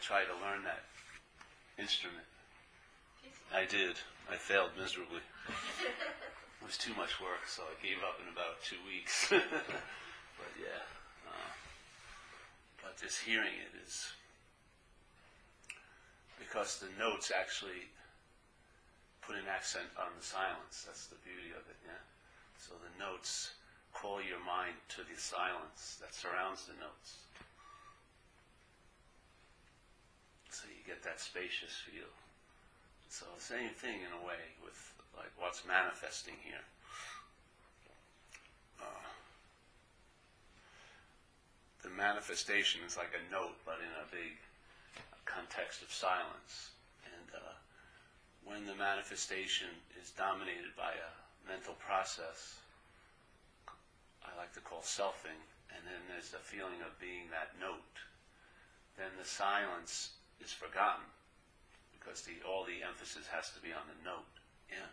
tried to learn that instrument. I did. I failed miserably. It was too much work, so I gave up in about two weeks. but yeah, uh, but just hearing it is because the notes actually put an accent on the silence. That's the beauty of it. Yeah. So the notes call your mind to the silence that surrounds the notes. So you get that spacious feel. So same thing in a way with like what's manifesting here. Uh, the manifestation is like a note, but in a big context of silence. And uh, when the manifestation is dominated by a mental process, I like to call selfing, and then there's the feeling of being that note, then the silence is forgotten because the, all the emphasis has to be on the note. Yeah.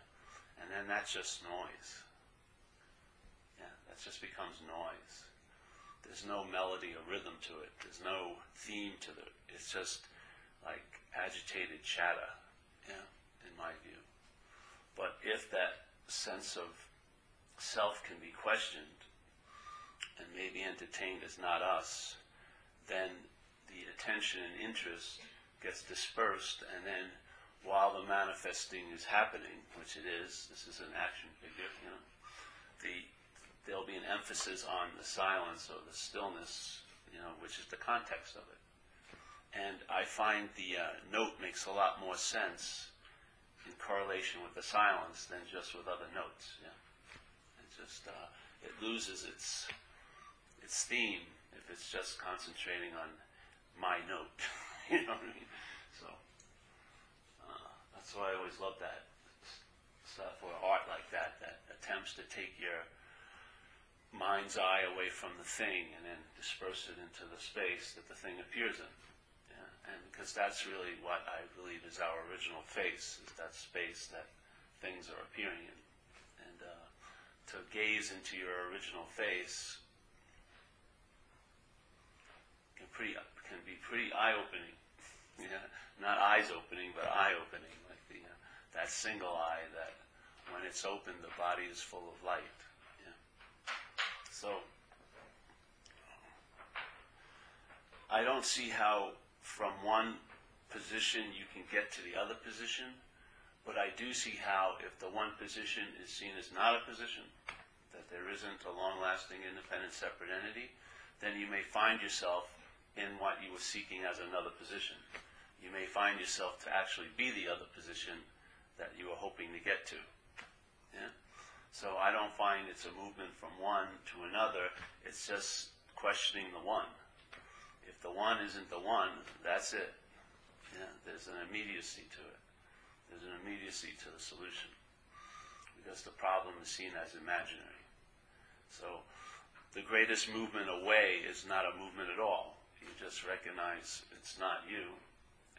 And then that's just noise. Yeah, that just becomes noise. There's no melody or rhythm to it. There's no theme to it. It's just like agitated chatter, yeah, in my view. But if that sense of self can be questioned and maybe entertained as not us, then the attention and interest gets dispersed, and then while the manifesting is happening, which it is, this is an action figure, you know, the, there'll be an emphasis on the silence or the stillness, you know, which is the context of it. And I find the uh, note makes a lot more sense in correlation with the silence than just with other notes. Yeah, it just uh, it loses its its theme if it's just concentrating on my note. you know what I mean? So uh, that's why I always love that stuff or art like that that attempts to take your mind's eye away from the thing and then disperse it into the space that the thing appears in. Yeah? And because that's really what I believe is our original face, is that space that things are appearing in. And uh, to gaze into your original face can pretty can be pretty eye-opening. Yeah, not eyes opening, but eye opening, like the uh, that single eye that when it's open, the body is full of light. Yeah. So I don't see how from one position you can get to the other position, but I do see how if the one position is seen as not a position, that there isn't a long-lasting, independent, separate entity, then you may find yourself in what you were seeking as another position. You may find yourself to actually be the other position that you were hoping to get to. Yeah? So I don't find it's a movement from one to another. It's just questioning the one. If the one isn't the one, that's it. Yeah? There's an immediacy to it. There's an immediacy to the solution. Because the problem is seen as imaginary. So the greatest movement away is not a movement at all you just recognize it's not you,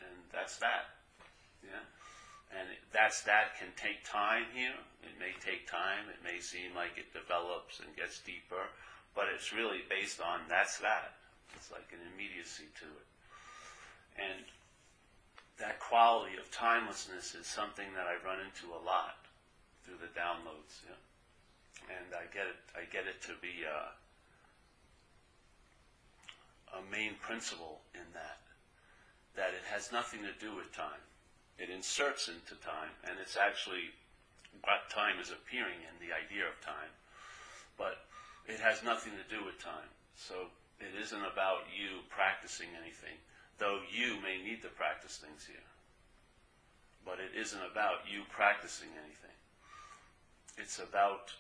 and that's that. Yeah? And that's that can take time here. It may take time. It may seem like it develops and gets deeper, but it's really based on that's that. It's like an immediacy to it. And that quality of timelessness is something that I run into a lot through the downloads. Yeah? And I get it. I get it to be. Uh, a main principle in that, that it has nothing to do with time. It inserts into time, and it's actually what time is appearing in the idea of time, but it has nothing to do with time. So it isn't about you practicing anything, though you may need to practice things here. But it isn't about you practicing anything. It's about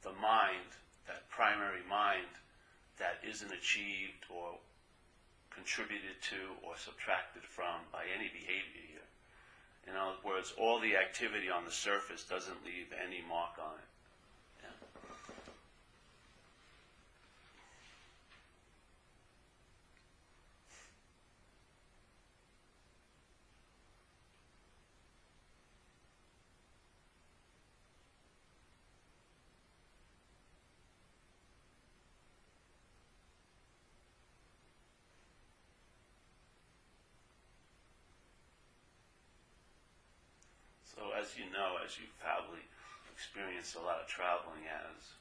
the mind, that primary mind that isn't achieved or contributed to or subtracted from by any behavior here. In other words, all the activity on the surface doesn't leave any mark on it. As you know, as you've probably experienced a lot of traveling as,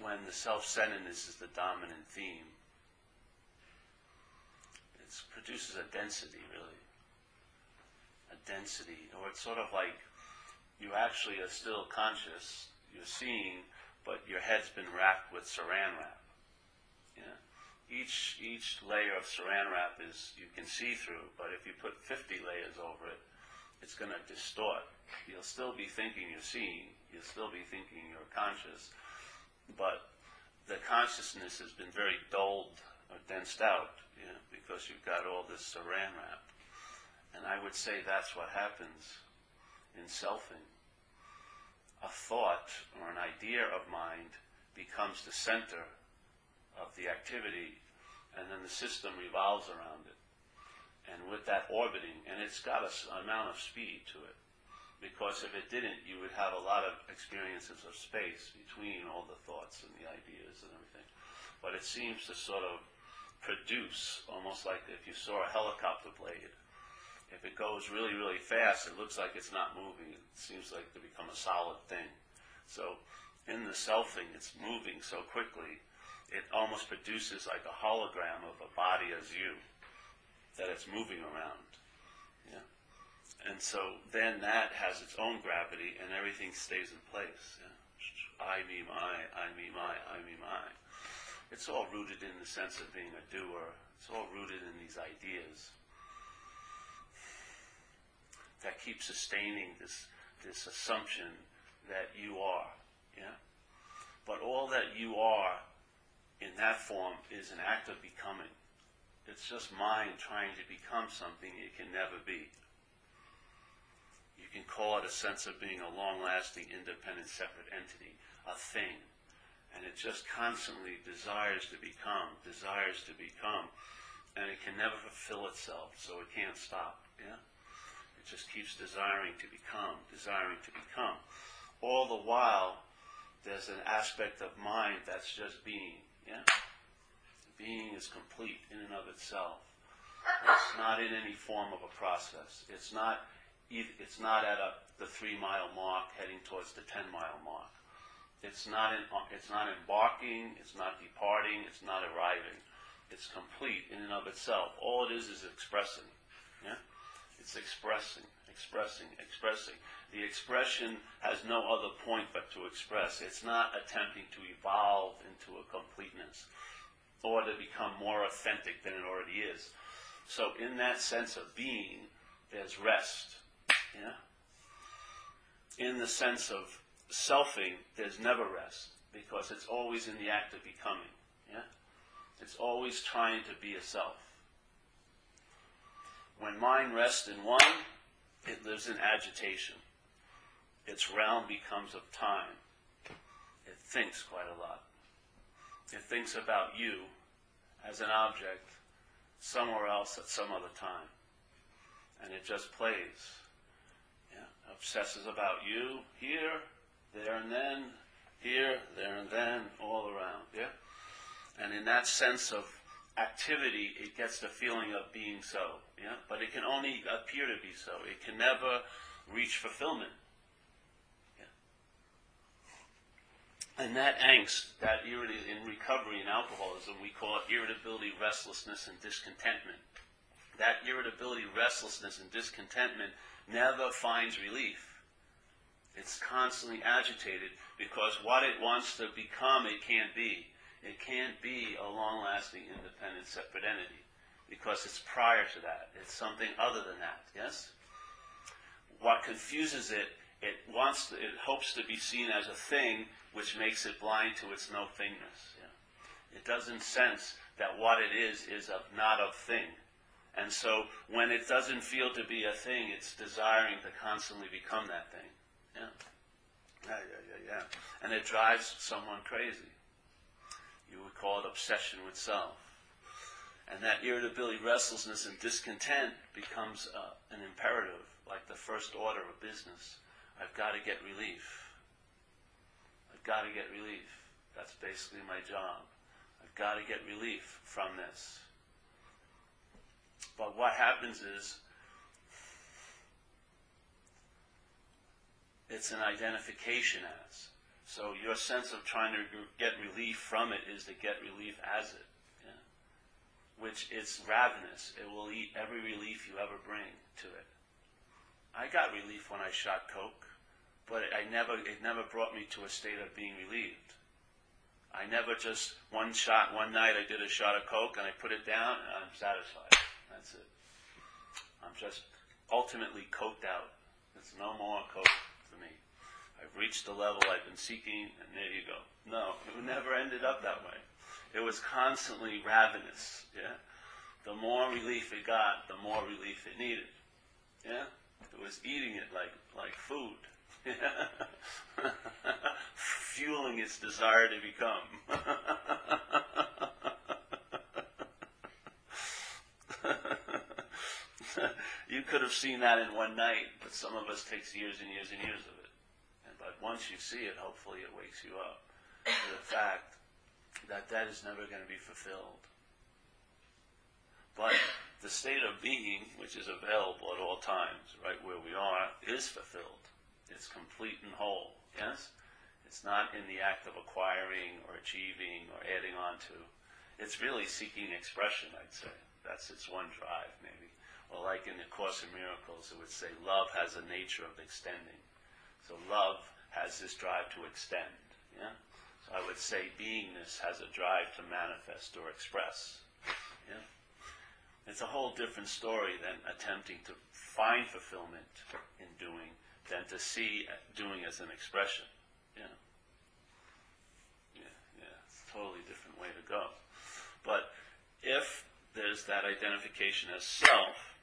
when the self-centeredness is the dominant theme, it produces a density, really. A density, or it's sort of like you actually are still conscious, you're seeing, but your head's been wrapped with saran wrap. Yeah. Each each layer of saran wrap is you can see through, but if you put 50 layers over it, it's going to distort. You'll still be thinking you're seeing, you'll still be thinking you're conscious, but the consciousness has been very dulled or densed out, you know, because you've got all this saran wrap. And I would say that's what happens in selfing. A thought or an idea of mind becomes the center of the activity, and then the system revolves around it. And with that orbiting, and it's got an amount of speed to it, because if it didn't, you would have a lot of experiences of space between all the thoughts and the ideas and everything. But it seems to sort of produce, almost like if you saw a helicopter blade, if it goes really, really fast, it looks like it's not moving. It seems like to become a solid thing. So in the selfing, it's moving so quickly, it almost produces like a hologram of a body as you, that it's moving around. Yeah. And so then that has its own gravity and everything stays in place. Yeah. I, me, my, I, me, my, I, me, my. It's all rooted in the sense of being a doer. It's all rooted in these ideas that keep sustaining this, this assumption that you are. Yeah? But all that you are in that form is an act of becoming. It's just mind trying to become something it can never be. You can call it a sense of being a long lasting, independent, separate entity, a thing. And it just constantly desires to become, desires to become. And it can never fulfill itself, so it can't stop. Yeah? It just keeps desiring to become, desiring to become. All the while, there's an aspect of mind that's just being. Yeah? Being is complete in and of itself. It's not in any form of a process. It's not, it's not at a, the three mile mark heading towards the ten mile mark. It's not, in, uh, it's not embarking, it's not departing, it's not arriving. It's complete in and of itself. All it is is expressing. Yeah? It's expressing, expressing, expressing. The expression has no other point but to express. It's not attempting to evolve into a completeness or to become more authentic than it already is. So in that sense of being, there's rest. Yeah? In the sense of selfing, there's never rest because it's always in the act of becoming. Yeah? It's always trying to be a self. When mind rests in one, it lives in agitation. Its realm becomes of time. It thinks quite a lot. It thinks about you as an object somewhere else at some other time. And it just plays. Yeah? Obsesses about you here, there and then, here, there and then, all around. Yeah? And in that sense of activity, it gets the feeling of being so. Yeah? But it can only appear to be so. It can never reach fulfillment. And that angst, that irritability in recovery in alcoholism, we call it irritability, restlessness, and discontentment. That irritability, restlessness, and discontentment never finds relief. It's constantly agitated because what it wants to become, it can't be. It can't be a long lasting, independent, separate entity because it's prior to that. It's something other than that, yes? What confuses it, it wants, to, it hopes to be seen as a thing which makes it blind to its no thingness. Yeah. It doesn't sense that what it is is of not of thing. And so when it doesn't feel to be a thing, it's desiring to constantly become that thing. Yeah. Yeah, yeah, yeah, yeah. And it drives someone crazy. You would call it obsession with self. And that irritability, restlessness, and discontent becomes uh, an imperative, like the first order of business. I've got to get relief got to get relief. That's basically my job. I've got to get relief from this. But what happens is it's an identification as. So your sense of trying to get relief from it is to get relief as it, yeah? which is ravenous. It will eat every relief you ever bring to it. I got relief when I shot coke, but I never, it never brought me to a state of being relieved. I never just one shot one night. I did a shot of coke and I put it down and I'm satisfied. That's it. I'm just ultimately coked out. There's no more coke for me. I've reached the level I've been seeking, and there you go. No, it never ended up that way. It was constantly ravenous. Yeah, the more relief it got, the more relief it needed. Yeah, it was eating it like like food. Fueling its desire to become. you could have seen that in one night, but some of us takes years and years and years of it. But once you see it, hopefully it wakes you up to the fact that that is never going to be fulfilled. But the state of being, which is available at all times, right where we are, is fulfilled. It's complete and whole. Yes? It's not in the act of acquiring or achieving or adding on to. It's really seeking expression, I'd say. That's its one drive, maybe. Or like in the Course in Miracles, it would say love has a nature of extending. So love has this drive to extend. Yeah? So I would say beingness has a drive to manifest or express. Yeah? It's a whole different story than attempting to find fulfillment in doing than to see doing as an expression. Yeah. Yeah, yeah. It's a totally different way to go. But if there's that identification as self,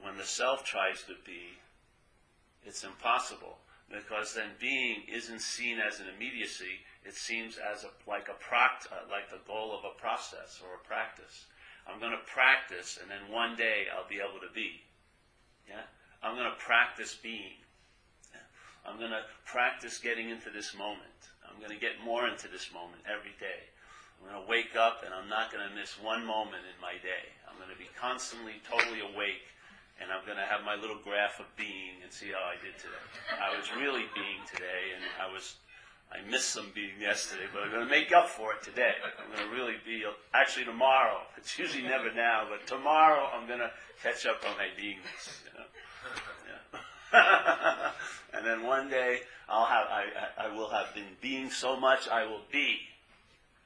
when the self tries to be, it's impossible because then being isn't seen as an immediacy; it seems as a, like a pract, uh, like the goal of a process or a practice. I'm going to practice, and then one day I'll be able to be. Yeah, I'm going to practice being. I'm going to practice getting into this moment. I'm going to get more into this moment every day. I'm going to wake up and I'm not going to miss one moment in my day. I'm going to be constantly totally awake and I'm going to have my little graph of being and see how I did today. I was really being today and I was I missed some being yesterday, but I'm going to make up for it today. I'm going to really be actually tomorrow. It's usually never now, but tomorrow I'm going to catch up on my beingness. You know? Yeah. and then one day I'll have, I, I will have been being so much I will be.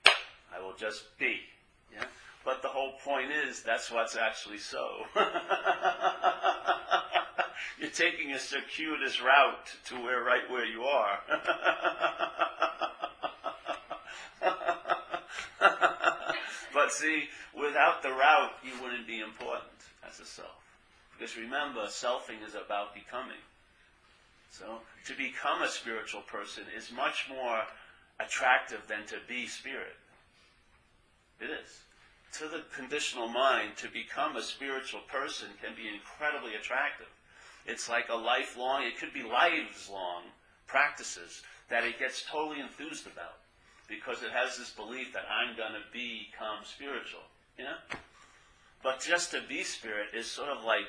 I will just be. Yeah? But the whole point is that's what's actually so. You're taking a circuitous route to where right where you are. but see, without the route, you wouldn't be important as a self. Because remember, selfing is about becoming. So, to become a spiritual person is much more attractive than to be spirit. It is. To the conditional mind, to become a spiritual person can be incredibly attractive. It's like a lifelong, it could be lives long practices that it gets totally enthused about because it has this belief that I'm going to become spiritual. Yeah? But just to be spirit is sort of like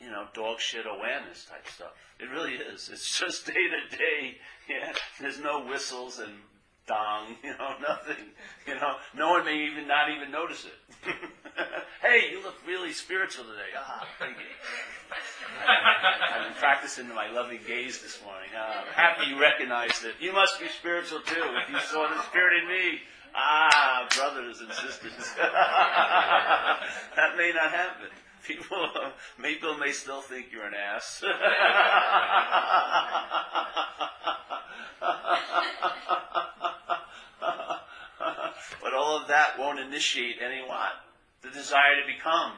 you know, dog shit awareness type stuff. It really is. It's just day to day. Yeah, there's no whistles and dong. You know, nothing. You know, no one may even not even notice it. hey, you look really spiritual today. Ah, thank you. I've been practicing my loving gaze this morning. Uh, happy you recognized it. You must be spiritual too. If you saw the spirit in me. Ah, brothers and sisters. that may not happen people, people may still think you're an ass. but all of that won't initiate any what? The desire to become.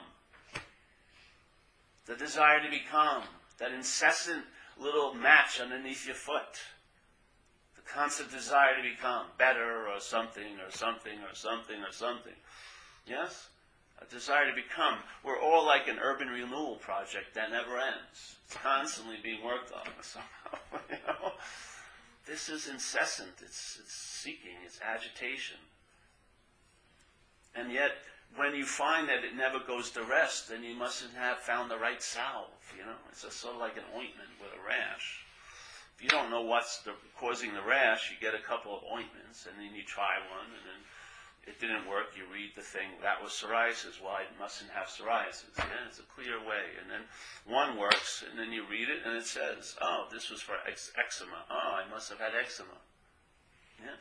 The desire to become. That incessant little match underneath your foot. The constant desire to become better or something or something or something or something. Yes? A desire to become. We're all like an urban renewal project that never ends. It's constantly being worked on somehow. you know? This is incessant. It's, it's seeking. It's agitation. And yet, when you find that it never goes to rest, then you mustn't have found the right salve. You know, it's sort of like an ointment with a rash. If you don't don't know what's the, causing the rash, you get a couple of ointments, and then you try one, and then it didn't work. You read the thing that was psoriasis. Well, I mustn't have psoriasis. Yeah, it's a clear way. And then one works, and then you read it, and it says, "Oh, this was for eczema. Oh, I must have had eczema." Yeah,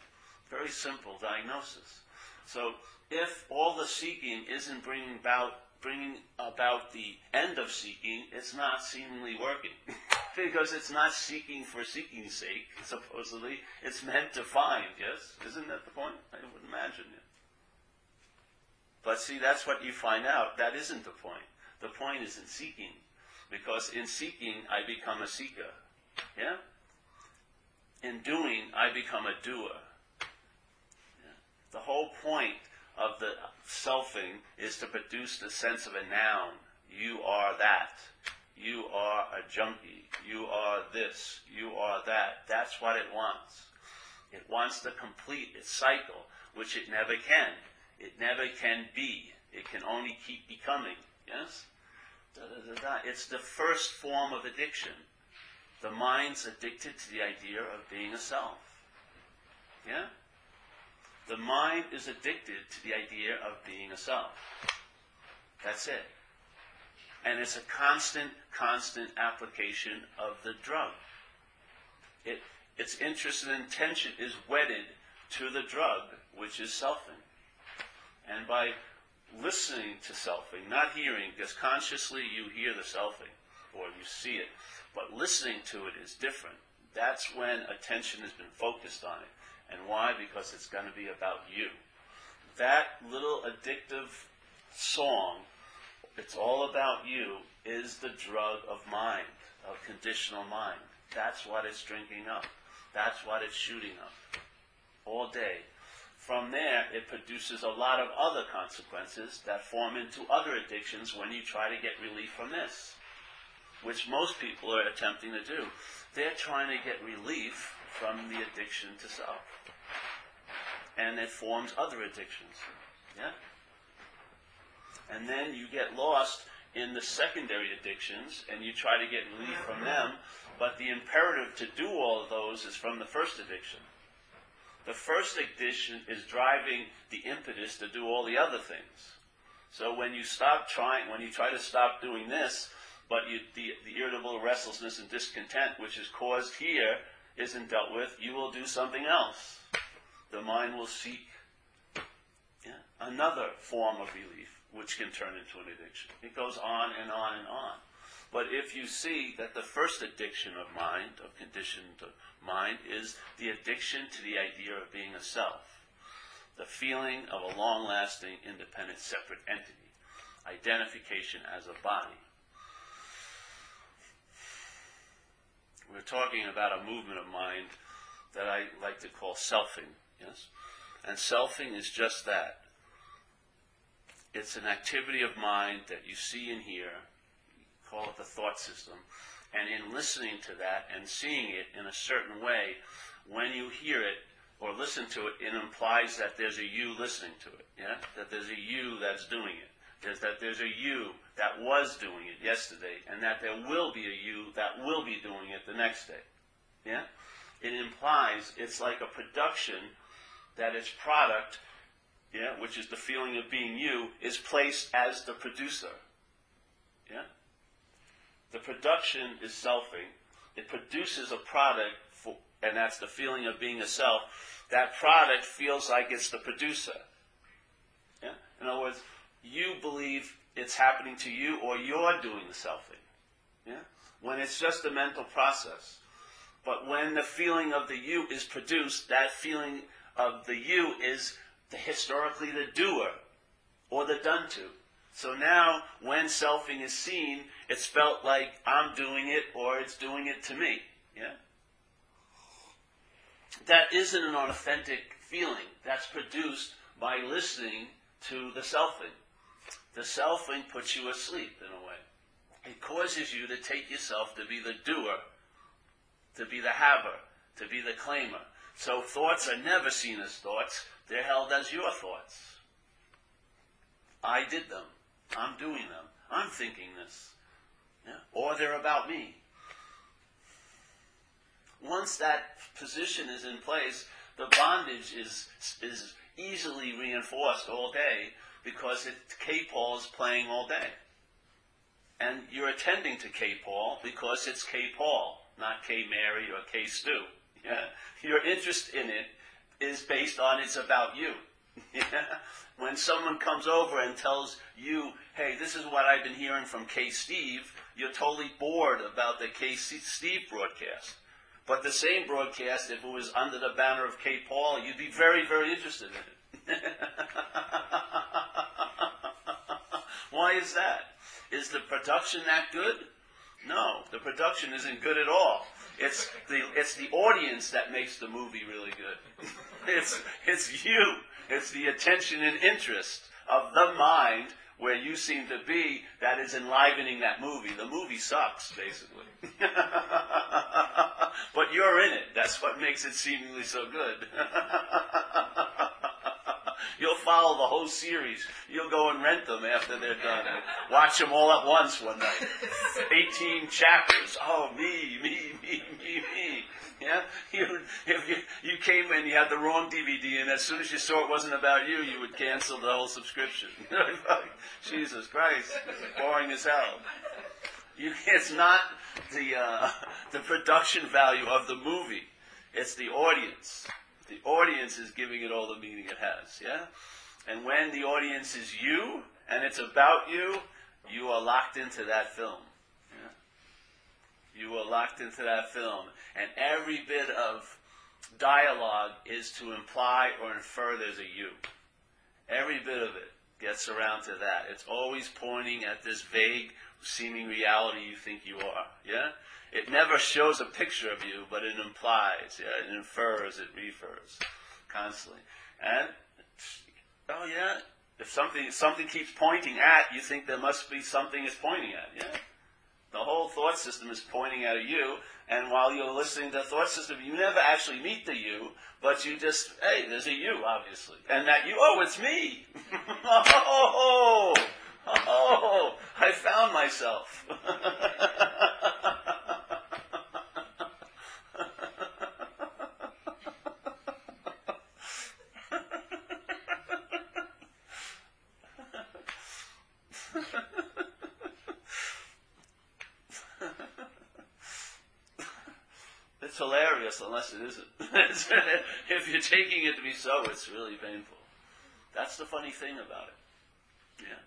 very simple diagnosis. So if all the seeking isn't bringing about bringing about the end of seeking, it's not seemingly working. because it's not seeking for seeking's sake, supposedly. It's meant to find, yes? Isn't that the point? I would imagine it. But see, that's what you find out. That isn't the point. The point is in seeking. Because in seeking, I become a seeker. Yeah? In doing, I become a doer. Yeah? The whole point of the selfing is to produce the sense of a noun. You are that. You are a junkie. You are this. You are that. That's what it wants. It wants to complete its cycle, which it never can. It never can be. It can only keep becoming. Yes? Da, da, da, it's the first form of addiction. The mind's addicted to the idea of being a self. Yeah? The mind is addicted to the idea of being a self. That's it. And it's a constant, constant application of the drug. It, its interest and intention is wedded to the drug, which is selfing. And by listening to selfing, not hearing, because consciously you hear the selfing or you see it, but listening to it is different. That's when attention has been focused on it. And why? Because it's going to be about you. That little addictive song, it's all about you, is the drug of mind, of conditional mind. That's what it's drinking up. That's what it's shooting up all day. From there, it produces a lot of other consequences that form into other addictions when you try to get relief from this, which most people are attempting to do. They're trying to get relief from the addiction to self and it forms other addictions. Yeah? And then you get lost in the secondary addictions and you try to get relief from them, but the imperative to do all of those is from the first addiction. The first addiction is driving the impetus to do all the other things. So when you stop trying, when you try to stop doing this, but you, the, the irritable restlessness and discontent, which is caused here, isn't dealt with, you will do something else the mind will seek yeah, another form of relief, which can turn into an addiction. It goes on and on and on. But if you see that the first addiction of mind, of conditioned mind, is the addiction to the idea of being a self, the feeling of a long lasting, independent, separate entity, identification as a body. We're talking about a movement of mind that I like to call selfing. Yes? And selfing is just that. It's an activity of mind that you see and hear. Call it the thought system. And in listening to that and seeing it in a certain way, when you hear it or listen to it, it implies that there's a you listening to it. Yeah? That there's a you that's doing it. There's that there's a you that was doing it yesterday, and that there will be a you that will be doing it the next day. Yeah? It implies it's like a production that its product, yeah, which is the feeling of being you, is placed as the producer. Yeah? The production is selfing. It produces a product, for, and that's the feeling of being a self. That product feels like it's the producer. Yeah? In other words, you believe it's happening to you or you're doing the selfing. Yeah? When it's just a mental process. But when the feeling of the you is produced, that feeling of the you is the, historically the doer or the done to. So now, when selfing is seen, it's felt like I'm doing it or it's doing it to me. Yeah? That isn't an authentic feeling. That's produced by listening to the selfing. The selfing puts you asleep in a way. It causes you to take yourself to be the doer, to be the haver, to be the claimer. So thoughts are never seen as thoughts, they're held as your thoughts. I did them. I'm doing them. I'm thinking this. Yeah? Or they're about me. once that position is in place, the bondage is, is easily reinforced all day because it, K Paul is playing all day. And you're attending to K Paul because it's K Paul, not K Mary or K Stu. Yeah? Your interest in it is based on it's about you. Yeah? When someone comes over and tells you, hey, this is what I've been hearing from K Steve, you're totally bored about the K Steve broadcast. But the same broadcast, if it was under the banner of K Paul, you'd be very, very interested in it. Why is that? Is the production that good? No, the production isn't good at all. It's the it's the audience that makes the movie really good. it's it's you. It's the attention and interest of the mind where you seem to be that is enlivening that movie. The movie sucks, basically. but you're in it. That's what makes it seemingly so good. You'll follow the whole series. You'll go and rent them after they're done and watch them all at once one night. 18 chapters. Oh, me, me, me, me, me. Yeah? You, if you, you came in, you had the wrong DVD, and as soon as you saw it wasn't about you, you would cancel the whole subscription. Jesus Christ. Boring as hell. You, it's not the, uh, the production value of the movie. It's the audience. The audience is giving it all the meaning it has, yeah? And when the audience is you, and it's about you, you are locked into that film. You are locked into that film. And every bit of dialogue is to imply or infer there's a you. Every bit of it gets around to that. It's always pointing at this vague seeming reality you think you are. Yeah? It never shows a picture of you, but it implies, yeah, it infers, it refers, constantly. And oh yeah, if something something keeps pointing at, you think there must be something it's pointing at. Yeah, the whole thought system is pointing at a you, and while you're listening to the thought system, you never actually meet the you, but you just hey, there's a you, obviously, and that you, oh, it's me. oh, oh, I found myself. if you're taking it to be so, it's really painful. That's the funny thing about it. Yeah.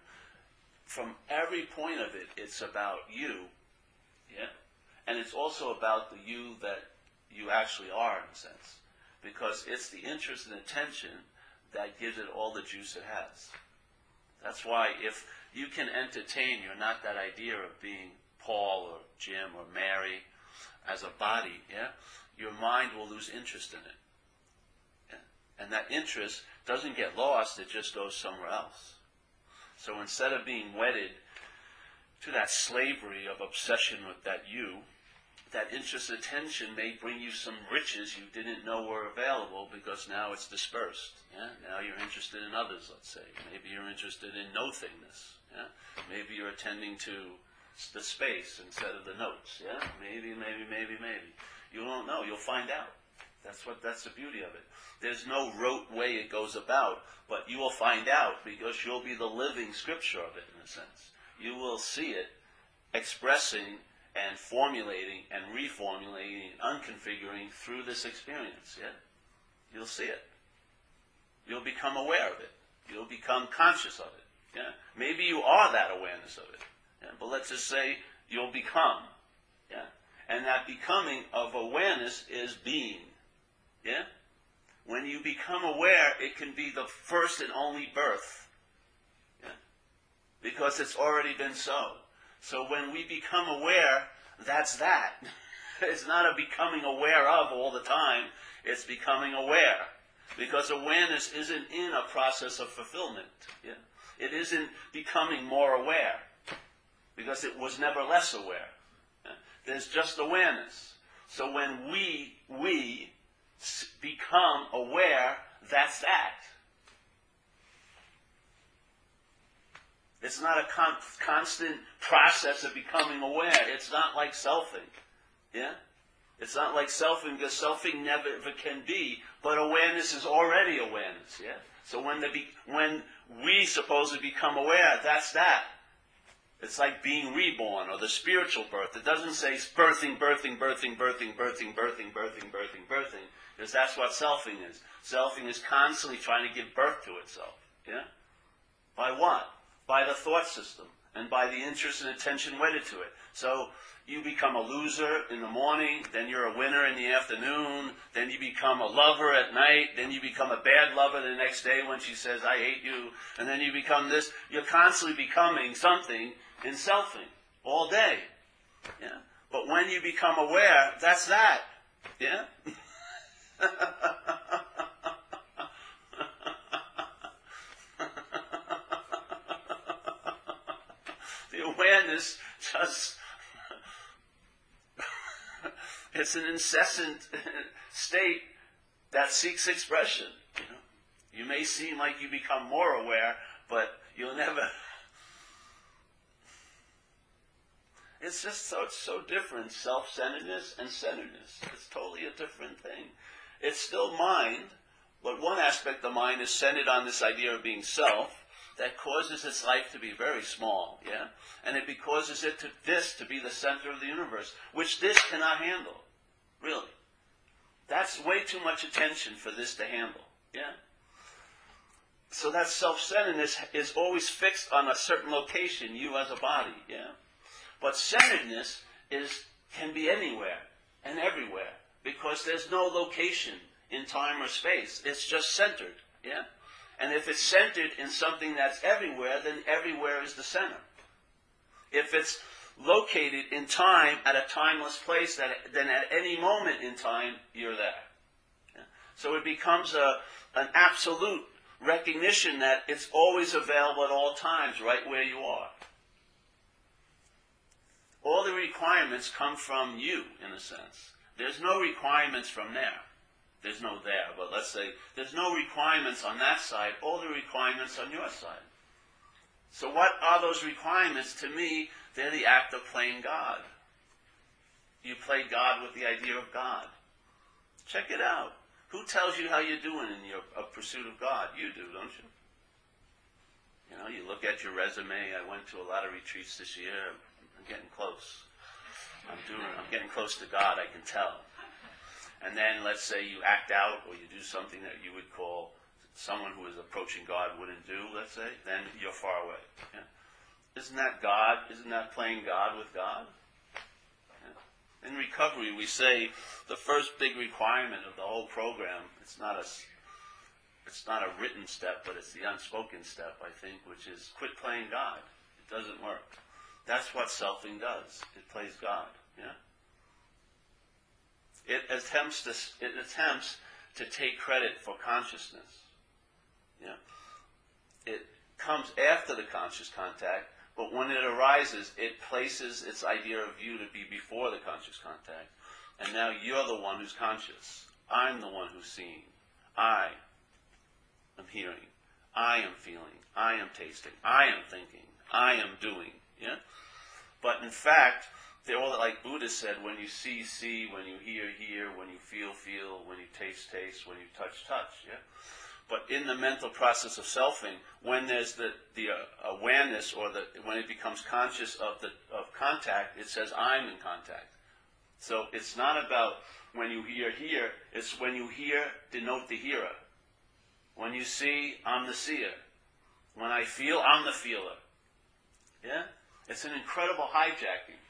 From every point of it, it's about you. Yeah. And it's also about the you that you actually are, in a sense. Because it's the interest and attention that gives it all the juice it has. That's why if you can entertain, you're not that idea of being Paul or Jim or Mary as a body, yeah, your mind will lose interest in it. And that interest doesn't get lost, it just goes somewhere else. So instead of being wedded to that slavery of obsession with that you, that interest attention may bring you some riches you didn't know were available because now it's dispersed. Yeah? Now you're interested in others, let's say. Maybe you're interested in no-thingness. Yeah? Maybe you're attending to the space instead of the notes. Yeah? Maybe, maybe, maybe, maybe. You don't know. You'll find out. That's what. That's the beauty of it. There's no rote way it goes about, but you will find out because you'll be the living scripture of it in a sense. You will see it expressing and formulating and reformulating and unconfiguring through this experience. Yeah, you'll see it. You'll become aware of it. You'll become conscious of it. Yeah, maybe you are that awareness of it. Yeah? But let's just say you'll become. And that becoming of awareness is being. Yeah, when you become aware, it can be the first and only birth. Yeah, because it's already been so. So when we become aware, that's that. It's not a becoming aware of all the time. It's becoming aware. Because awareness isn't in a process of fulfillment. Yeah? It isn't becoming more aware. Because it was never less aware. There's just awareness. So when we, we become aware, that's that. It's not a con- constant process of becoming aware. It's not like selfing. Yeah? It's not like selfing because selfing never ever can be, but awareness is already awareness. Yeah. So when the be, when we supposedly become aware, that's that. It's like being reborn or the spiritual birth. It doesn't say birthing, birthing, birthing, birthing, birthing, birthing, birthing, birthing, birthing, because that's what selfing is. Selfing is constantly trying to give birth to itself. Yeah? By what? By the thought system and by the interest and attention wedded to it. So you become a loser in the morning, then you're a winner in the afternoon, then you become a lover at night, then you become a bad lover the next day when she says, I hate you, and then you become this. You're constantly becoming something in selfing all day. Yeah? But when you become aware, that's that. Yeah? the awareness just it's an incessant state that seeks expression. You, know? you may seem like you become more aware, but you'll never. It's just so it's so different. Self-centeredness and centeredness. It's totally a different thing. It's still mind, but one aspect of mind is centered on this idea of being self that causes its life to be very small, yeah? And it causes it to this to be the center of the universe, which this cannot handle. Really. That's way too much attention for this to handle. Yeah? So that self-centeredness is always fixed on a certain location, you as a body, yeah? But centeredness is can be anywhere and everywhere because there's no location in time or space. It's just centered, yeah? And if it's centered in something that's everywhere, then everywhere is the center. If it's located in time at a timeless place, that, then at any moment in time, you're there. Yeah? So it becomes a, an absolute recognition that it's always available at all times, right where you are. All the requirements come from you, in a sense. There's no requirements from there. There's no there, but let's say there's no requirements on that side, all the requirements on your side. So what are those requirements? To me, they're the act of playing God. You play God with the idea of God. Check it out. Who tells you how you're doing in your pursuit of God? You do, don't you? You know, you look at your resume. I went to a lot of retreats this year. I'm getting close. I'm doing. I'm getting close to God. I can tell. And then let's say you act out or you do something that you would call someone who is approaching God wouldn't do. Let's say, then you're far away. Yeah? Isn't that God? Isn't that playing God with God? Yeah. In recovery, we say the first big requirement of the whole program, it's not a, it's not a written step, but it's the unspoken step, I think, which is quit playing God. It doesn't work. That's what selfing does. It plays God. Yeah? It attempts to, it attempts to take credit for consciousness. Yeah? It comes after the conscious contact but when it arises, it places its idea of you to be before the conscious contact. And now you're the one who's conscious. I'm the one who's seeing. I am hearing. I am feeling. I am tasting. I am thinking. I am doing. Yeah? But in fact, they're all like Buddha said, when you see, see, when you hear, hear, when you feel, feel, when you taste, taste, when you touch, touch. Yeah? But in the mental process of selfing, when there's the, the uh, awareness or the, when it becomes conscious of the, of contact, it says, I'm in contact. So it's not about when you hear hear, it's when you hear, denote the hearer. When you see, I'm the seer. When I feel, I'm the feeler. Yeah? It's an incredible hijacking.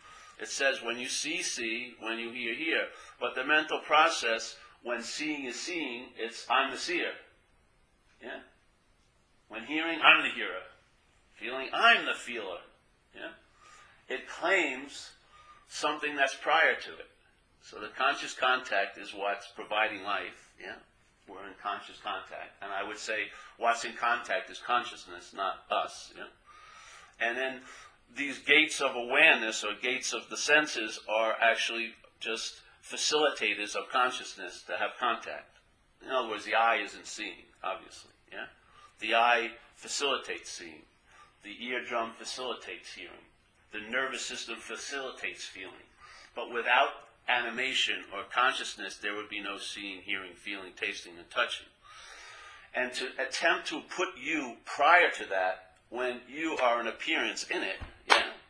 It says when you see, see, when you hear, hear. But the mental process, when seeing is seeing, it's I'm the seer. Yeah? When hearing, I'm the hearer. Feeling, I'm the feeler. Yeah? It claims something that's prior to it. So the conscious contact is what's providing life. Yeah? We're in conscious contact. And I would say what's in contact is consciousness, not us. Yeah? And then these gates of awareness or gates of the senses are actually just facilitators of consciousness to have contact. In other words, the eye isn't seeing, obviously. Yeah? The eye facilitates seeing. The eardrum facilitates hearing. The nervous system facilitates feeling. But without animation or consciousness, there would be no seeing, hearing, feeling, tasting, and touching. And to attempt to put you prior to that, when you are an appearance in it,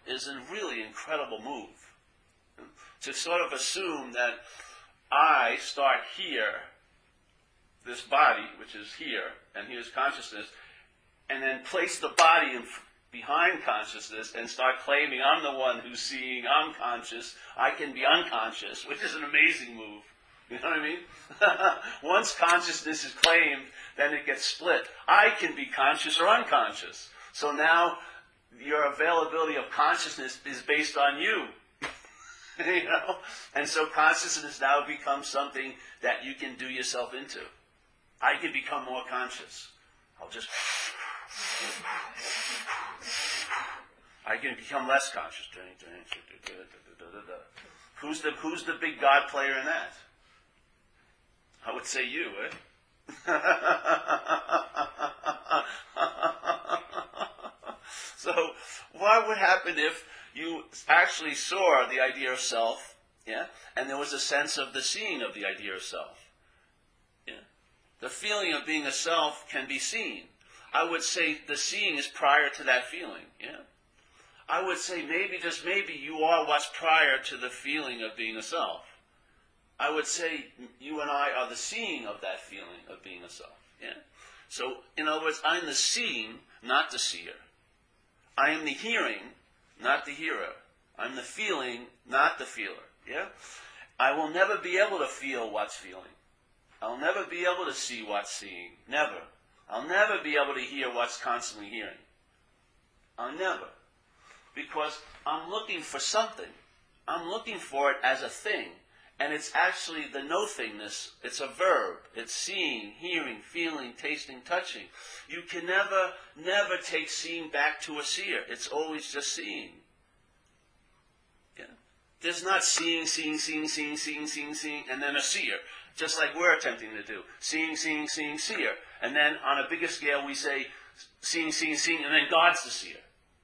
is a really incredible move. To sort of assume that I start here, this body, which is here, and here's consciousness, and then place the body in, behind consciousness and start claiming I'm the one who's seeing, I'm conscious, I can be unconscious, which is an amazing move. You know what I mean? Once consciousness is claimed, then it gets split. I can be conscious or unconscious. So now your availability of consciousness is based on you. you know? And so consciousness now becomes something that you can do yourself into. I can become more conscious. I'll just I can become less conscious. Who's the who's the big God player in that? I would say you, eh? so, what would happen if you actually saw the idea of self, yeah, and there was a sense of the seeing of the idea of self? Yeah, the feeling of being a self can be seen. I would say the seeing is prior to that feeling. Yeah. I would say maybe, just maybe, you are what's prior to the feeling of being a self. I would say you and I are the seeing of that feeling of being a self. Yeah. So, in other words, I'm the seeing, not the seer. I am the hearing, not the hearer. I'm the feeling, not the feeler. Yeah. I will never be able to feel what's feeling. I'll never be able to see what's seeing. Never. I'll never be able to hear what's constantly hearing. I'll never. Because I'm looking for something. I'm looking for it as a thing. And it's actually the no thingness. It's a verb. It's seeing, hearing, feeling, tasting, touching. You can never, never take seeing back to a seer. It's always just seeing. Yeah. There's not seeing, seeing, seeing, seeing, seeing, seeing, seeing, and then a seer just like we're attempting to do. Seeing, seeing, seeing, seer. And then on a bigger scale, we say seeing, seeing, seeing, and then God's the seer.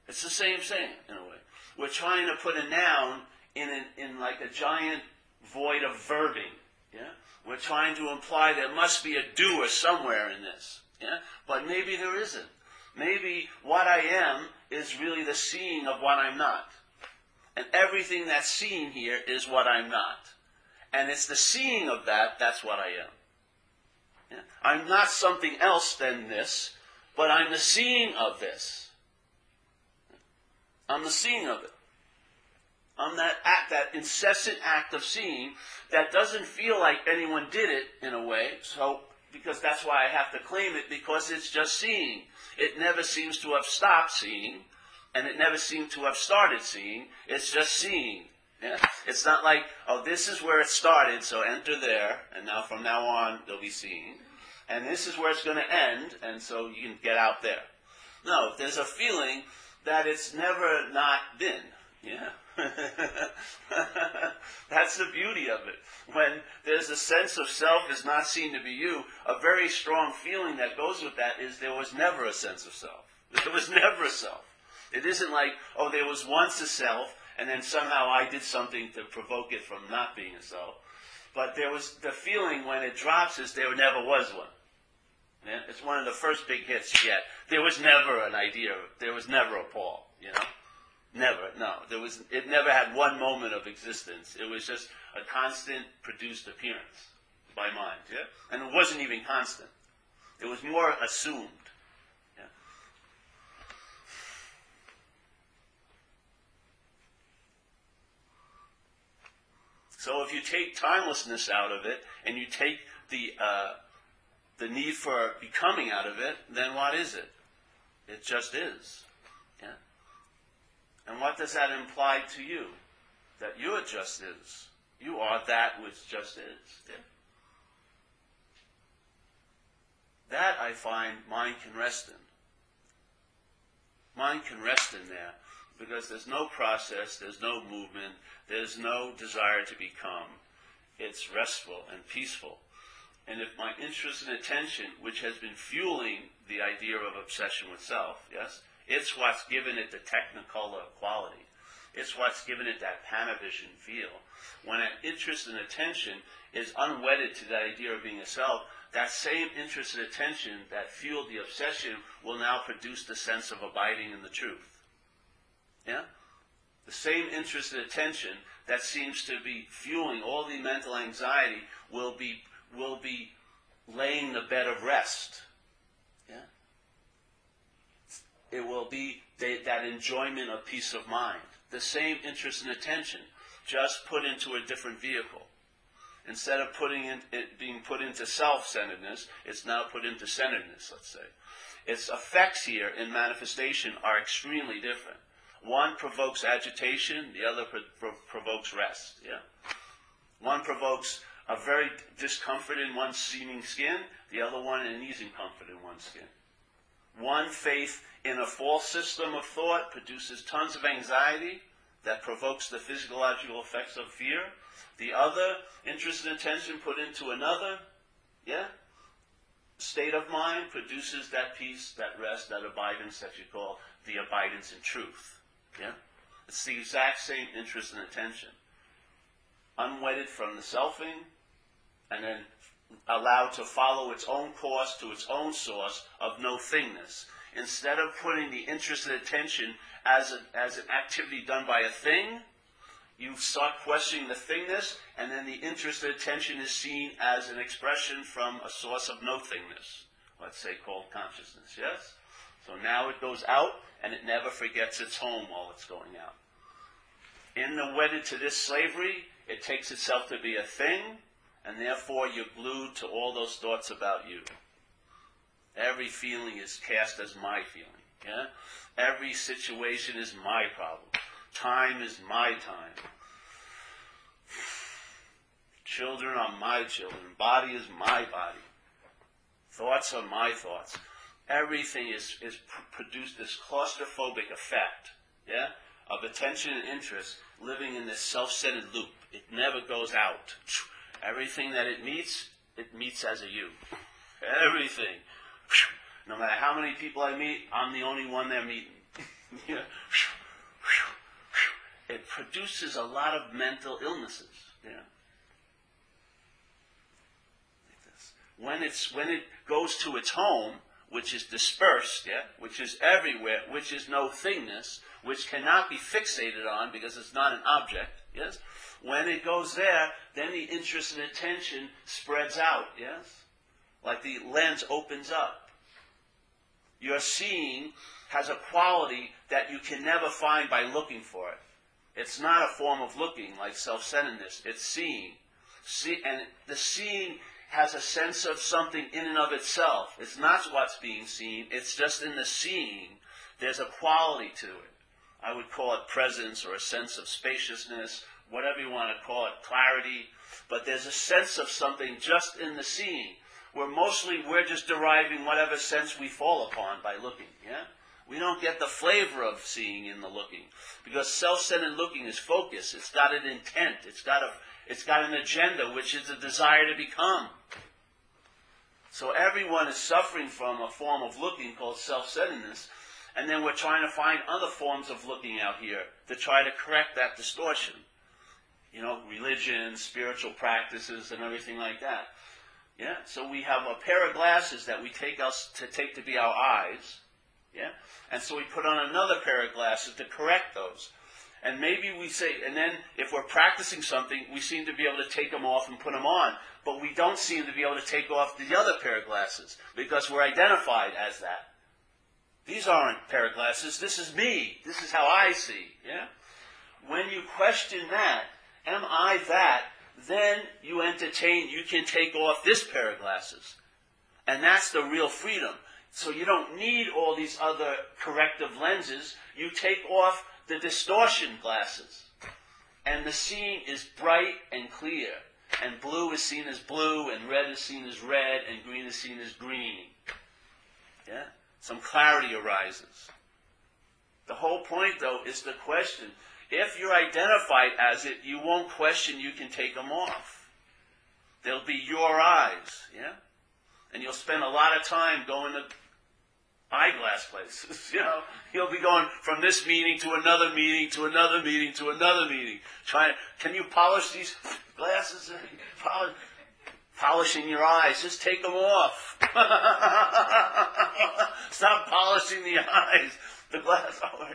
It's the same thing, in a way. We're trying to put a noun in, an, in like a giant void of verbing. Yeah? We're trying to imply there must be a doer somewhere in this. Yeah? But maybe there isn't. Maybe what I am is really the seeing of what I'm not. And everything that's seen here is what I'm not. And it's the seeing of that, that's what I am. Yeah? I'm not something else than this, but I'm the seeing of this. I'm the seeing of it. I'm that act, that incessant act of seeing that doesn't feel like anyone did it in a way, so because that's why I have to claim it, because it's just seeing. It never seems to have stopped seeing, and it never seemed to have started seeing. It's just seeing. Yeah? It's not like, oh, this is where it started, so enter there, and now from now on they'll be seeing. And this is where it's going to end, and so you can get out there. No, there's a feeling that it's never not been. Yeah? That's the beauty of it. When there's a sense of self is not seen to be you, a very strong feeling that goes with that is there was never a sense of self. There was never a self. It isn't like, oh, there was once a self, and then somehow I did something to provoke it from not being a self. But there was the feeling when it drops is there never was one. Yeah? It's one of the first big hits you get. There was never an idea. There was never a Paul. You know, never. No, there was. It never had one moment of existence. It was just a constant produced appearance by mind. Yeah, and it wasn't even constant. It was more assumed. Yeah? So if you take timelessness out of it and you take the uh, the need for becoming out of it, then what is it? It just is. And what does that imply to you? That you are just is. You are that which just is. Yeah. That I find mind can rest in. Mind can rest in there because there's no process, there's no movement, there's no desire to become. It's restful and peaceful. And if my interest and attention, which has been fueling the idea of obsession with self, yes, it's what's given it the technicolor quality. It's what's given it that Panavision feel. When an interest and attention is unwedded to the idea of being a self, that same interest and attention that fueled the obsession will now produce the sense of abiding in the truth. Yeah? The same interest and attention that seems to be fueling all the mental anxiety will be, will be laying the bed of rest. Yeah? It will be they, that enjoyment of peace of mind. The same interest and attention, just put into a different vehicle. Instead of putting in, it being put into self-centeredness, it's now put into centeredness, let's say. Its effects here in manifestation are extremely different. One provokes agitation, the other pro- pro- provokes rest. Yeah. One provokes a very discomfort in one's seeming skin, the other one an easing comfort in one's skin. One faith in a false system of thought produces tons of anxiety that provokes the physiological effects of fear. The other, interest and attention put into another, yeah, state of mind produces that peace, that rest, that abidance that you call the abidance in truth. Yeah? It's the exact same interest and attention. Unwedded from the selfing, and then allowed to follow its own course to its own source of no thingness. Instead of putting the interest and attention as, a, as an activity done by a thing, you start questioning the thingness, and then the interest and attention is seen as an expression from a source of no thingness, let's say called consciousness, yes? So now it goes out, and it never forgets its home while it's going out. In the wedded to this slavery, it takes itself to be a thing, and therefore you're glued to all those thoughts about you. Every feeling is cast as my feeling. Yeah? Every situation is my problem. Time is my time. Children are my children. Body is my body. Thoughts are my thoughts. Everything is, is produced this claustrophobic effect, yeah, of attention and interest living in this self-centered loop. It never goes out. Everything that it meets, it meets as a you. Everything. No matter how many people I meet, I'm the only one they're meeting. it produces a lot of mental illnesses. Yeah. Like this. When it's when it goes to its home, which is dispersed, yeah, which is everywhere, which is no thingness, which cannot be fixated on because it's not an object, yes? When it goes there, then the interest and attention spreads out, yes? Like the lens opens up. Your seeing has a quality that you can never find by looking for it. It's not a form of looking like self-centeredness. It's seeing. See, and the seeing has a sense of something in and of itself. It's not what's being seen. It's just in the seeing. There's a quality to it. I would call it presence or a sense of spaciousness, whatever you want to call it, clarity. But there's a sense of something just in the seeing, where mostly we're just deriving whatever sense we fall upon by looking. Yeah. We don't get the flavor of seeing in the looking. Because self-centered looking is focus. It's got an intent. It's got a, it's got an agenda, which is a desire to become. So everyone is suffering from a form of looking called self-centeredness. And then we're trying to find other forms of looking out here to try to correct that distortion. You know, religion, spiritual practices, and everything like that. Yeah? So we have a pair of glasses that we take us to take to be our eyes yeah? And so we put on another pair of glasses to correct those. And maybe we say, and then if we're practicing something, we seem to be able to take them off and put them on. But we don't seem to be able to take off the other pair of glasses because we're identified as that. These aren't pair of glasses. This is me. This is how I see. Yeah? When you question that, am I that? Then you entertain, you can take off this pair of glasses. And that's the real freedom. So you don't need all these other corrective lenses. You take off the distortion glasses. And the scene is bright and clear. And blue is seen as blue, and red is seen as red, and green is seen as green. Yeah? Some clarity arises. The whole point, though, is the question. If you're identified as it, you won't question you can take them off. They'll be your eyes. Yeah? And you'll spend a lot of time going to eyeglass places. You know, he'll be going from this meeting to another meeting to another meeting to another meeting. Trying, can you polish these glasses? Polish, polishing your eyes. Just take them off. Stop polishing the eyes. The glass. Oh,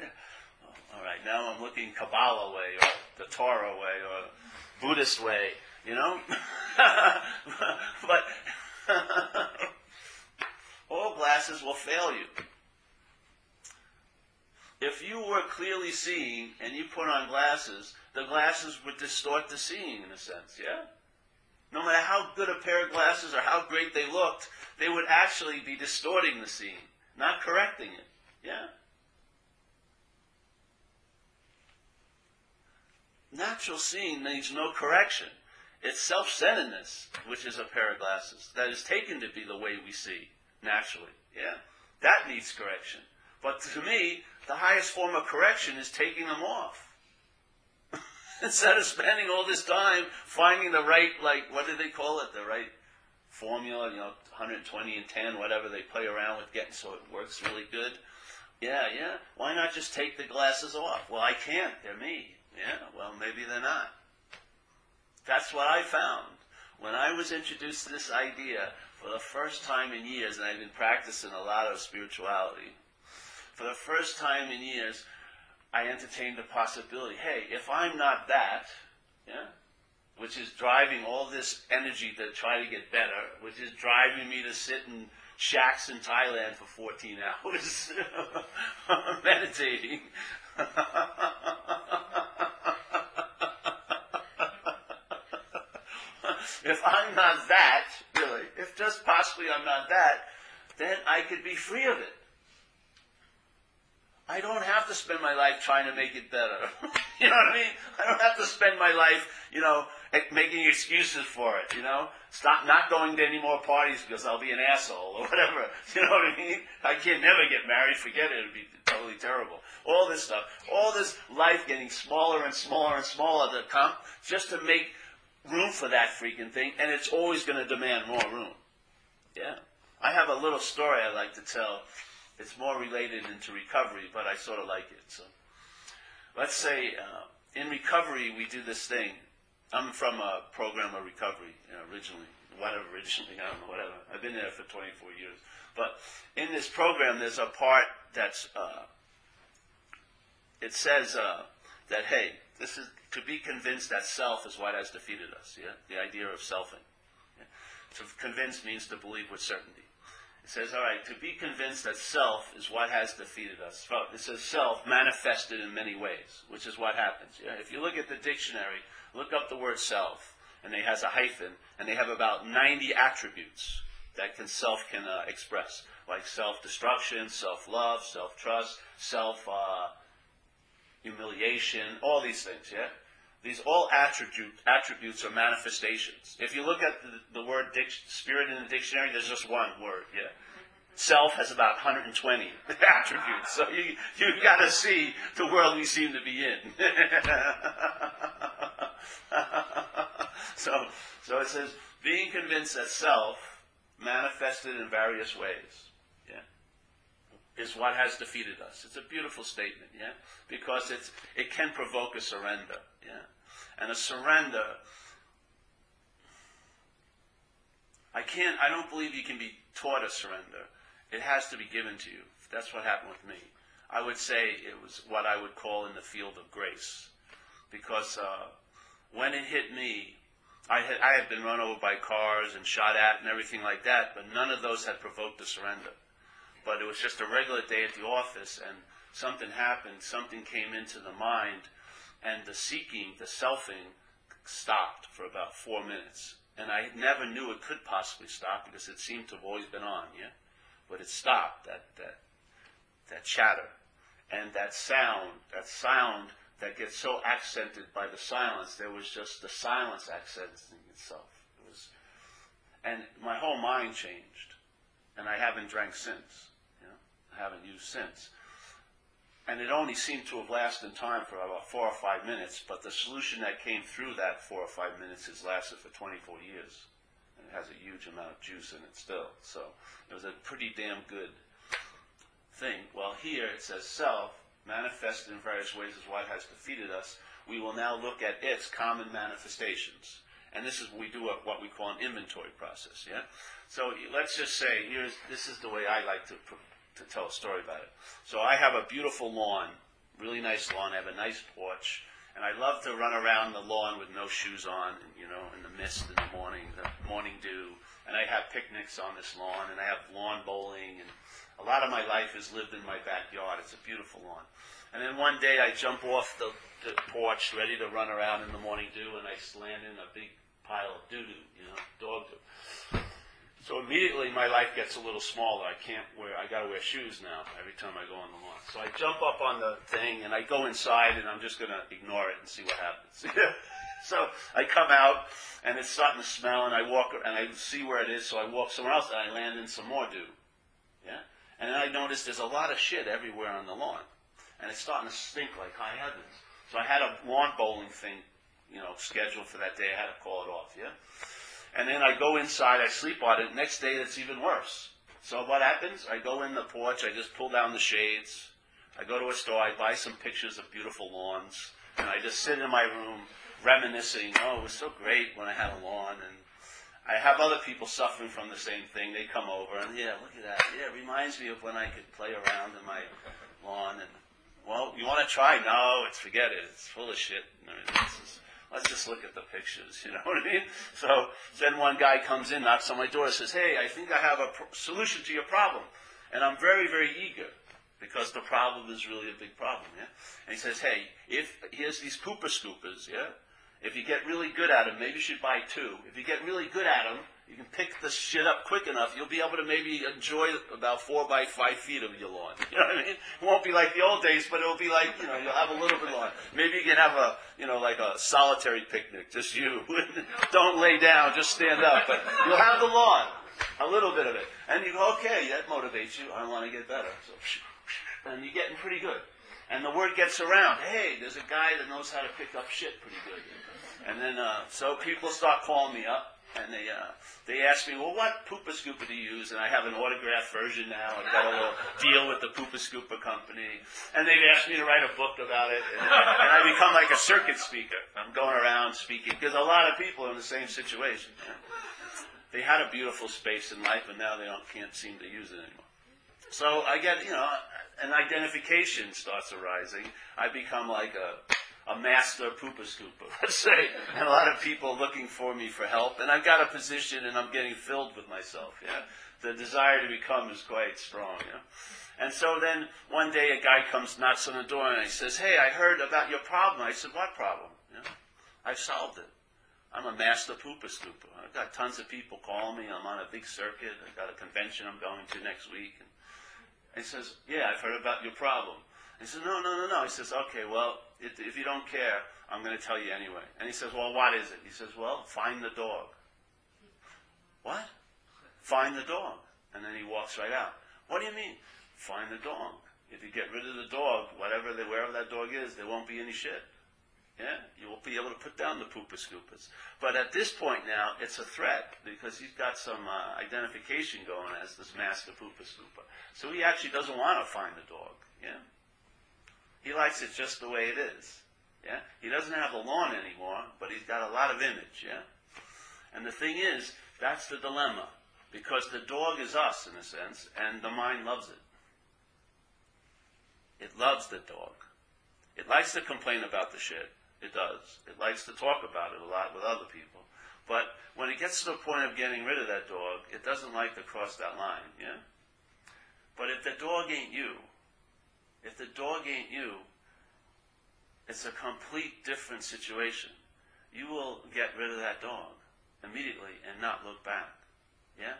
right, now I'm looking Kabbalah way or the Torah way or Buddhist way. You know, but all glasses will fail you. If you were clearly seeing and you put on glasses, the glasses would distort the seeing in a sense, yeah? No matter how good a pair of glasses or how great they looked, they would actually be distorting the seeing, not correcting it, yeah? Natural seeing needs no correction. It's self-centeredness, which is a pair of glasses, that is taken to be the way we see naturally. Yeah, that needs correction. But to me, the highest form of correction is taking them off. Instead of spending all this time finding the right, like, what do they call it? The right formula, you know, 120 and 10, whatever they play around with getting so it works really good. Yeah, yeah. Why not just take the glasses off? Well, I can't. They're me. Yeah, well, maybe they're not. That's what I found. When I was introduced to this idea for the first time in years, and I've been practicing a lot of spirituality, for the first time in years, I entertained the possibility, hey, if I'm not that, yeah, which is driving all this energy to try to get better, which is driving me to sit in shacks in Thailand for 14 hours meditating. if I'm not that, really, if just possibly I'm not that, then I could be free of it. I don't have to spend my life trying to make it better. you know what I mean? I don't have to spend my life, you know, making excuses for it, you know? Stop not going to any more parties because I'll be an asshole or whatever. You know what I mean? I can't never get married, forget it, it'd be totally terrible. All this stuff. All this life getting smaller and smaller and smaller to come just to make room for that freaking thing, and it's always going to demand more room. Yeah. I have a little story I like to tell. It's more related into recovery, but I sort of like it. So, let's say uh, in recovery we do this thing. I'm from a program of recovery you know, originally. Whatever originally, I don't know, whatever. I've been there for 24 years. But in this program, there's a part that's uh, it says uh, that hey, this is to be convinced that self is what has defeated us. Yeah, the idea of selfing. Yeah? To convince means to believe with certainty. It says, all right, to be convinced that self is what has defeated us. It says self manifested in many ways, which is what happens. Yeah? If you look at the dictionary, look up the word self, and it has a hyphen, and they have about 90 attributes that can self can uh, express, like self-destruction, self-love, self-trust, self uh, humiliation, all these things. Yeah. These all attribute, attributes are manifestations. If you look at the, the word dic- spirit in the dictionary, there's just one word, yeah. Self has about 120 attributes. So you, you've got to see the world we seem to be in. so, so it says, being convinced that self manifested in various ways is what has defeated us. It's a beautiful statement, yeah? Because it's, it can provoke a surrender, yeah? And a surrender, I can't, I don't believe you can be taught a surrender. It has to be given to you. That's what happened with me. I would say it was what I would call in the field of grace. Because uh, when it hit me, I had, I had been run over by cars and shot at and everything like that, but none of those had provoked a surrender but it was just a regular day at the office, and something happened, something came into the mind, and the seeking, the selfing, stopped for about four minutes. And I never knew it could possibly stop because it seemed to have always been on, yeah? But it stopped, that, that, that chatter. And that sound, that sound that gets so accented by the silence, there was just the silence accenting itself. It was, and my whole mind changed. And I haven't drank since haven't used since. And it only seemed to have lasted in time for about four or five minutes, but the solution that came through that four or five minutes has lasted for 24 years. And it has a huge amount of juice in it still. So it was a pretty damn good thing. Well, here it says self, manifested in various ways as what has defeated us. We will now look at its common manifestations. And this is we do what we call an inventory process, yeah? So let's just say, here's, this is the way I like to, to tell a story about it. So I have a beautiful lawn, really nice lawn. I have a nice porch. And I love to run around the lawn with no shoes on, and, you know, in the mist in the morning, the morning dew. And I have picnics on this lawn, and I have lawn bowling, and a lot of my life is lived in my backyard. It's a beautiful lawn. And then one day I jump off the, the porch, ready to run around in the morning dew, and I land in a big pile of doo doo, you know, dog doo. So immediately my life gets a little smaller. I can't wear, I gotta wear shoes now every time I go on the lawn. So I jump up on the thing and I go inside and I'm just gonna ignore it and see what happens. so I come out and it's starting to smell and I walk and I see where it is. So I walk somewhere else and I land in some more dew. Yeah. And then I notice there's a lot of shit everywhere on the lawn and it's starting to stink like high heavens. So I had a lawn bowling thing, you know, scheduled for that day. I had to call it off. Yeah. And then I go inside, I sleep on it. Next day, it's even worse. So what happens? I go in the porch, I just pull down the shades. I go to a store, I buy some pictures of beautiful lawns, and I just sit in my room reminiscing, oh, it was so great when I had a lawn. And I have other people suffering from the same thing. They come over, and yeah, look at that. Yeah, it reminds me of when I could play around in my lawn. And, well, you want to try? No, it's forget it. It's full of shit. I mean, Let's just look at the pictures, you know what I mean? So then one guy comes in, knocks on my door, says, "Hey, I think I have a pr- solution to your problem," and I'm very, very eager because the problem is really a big problem. Yeah, and he says, "Hey, if here's these pooper scoopers, yeah, if you get really good at them, maybe you should buy two. If you get really good at them, you can pick the shit up quick enough, you'll be able to maybe enjoy about four by five feet of your lawn. You know what I mean? It won't be like the old days, but it'll be like, you know, you'll have a little bit of lawn. Maybe you can have a, you know, like a solitary picnic, just you. Don't lay down, just stand up. But you'll have the lawn, a little bit of it. And you go, okay, that motivates you. I want to get better. So, and you're getting pretty good. And the word gets around, hey, there's a guy that knows how to pick up shit pretty good. And then, uh, so people start calling me up and they uh, they asked me, well, what Poopa Scoopa do you use? And I have an autographed version now. I've got a little deal with the Poopa Scoopa company, and they've asked me to write a book about it, and, and I become like a circuit speaker. I'm going around speaking because a lot of people are in the same situation. They had a beautiful space in life, and now they don't can't seem to use it anymore. So I get, you know, an identification starts arising. I become like a a master pooper scooper, let's say, and a lot of people looking for me for help, and I've got a position and I'm getting filled with myself, yeah. The desire to become is quite strong, yeah. And so then one day a guy comes, knocks on the door, and he says, Hey, I heard about your problem. I said, What problem? Yeah. I've solved it. I'm a master pooper scooper. I've got tons of people calling me. I'm on a big circuit. I've got a convention I'm going to next week. And he says, Yeah, I've heard about your problem. He says, No, no, no, no. He says, Okay, well, if, you don't care, I'm going to tell you anyway. And he says, Well, what is it? He says, Well, find the dog. What? Find the dog. And then he walks right out. What do you mean? Find the dog. If you get rid of the dog, whatever they, wherever that dog is, there won't be any shit. Yeah, you won't be able to put down the pooper scoopers. But at this point now, it's a threat because he's got some uh, identification going as this master pooper scooper. So he actually doesn't want to find the dog. Yeah. He likes it just the way it is. Yeah? He doesn't have a lawn anymore, but he's got a lot of image, yeah? And the thing is, that's the dilemma. Because the dog is us, in a sense, and the mind loves it. It loves the dog. It likes to complain about the shit. It does. It likes to talk about it a lot with other people. But when it gets to the point of getting rid of that dog, it doesn't like to cross that line, yeah? But if the dog ain't you, if the dog ain't you, it's a complete different situation. You will get rid of that dog immediately and not look back. Yeah?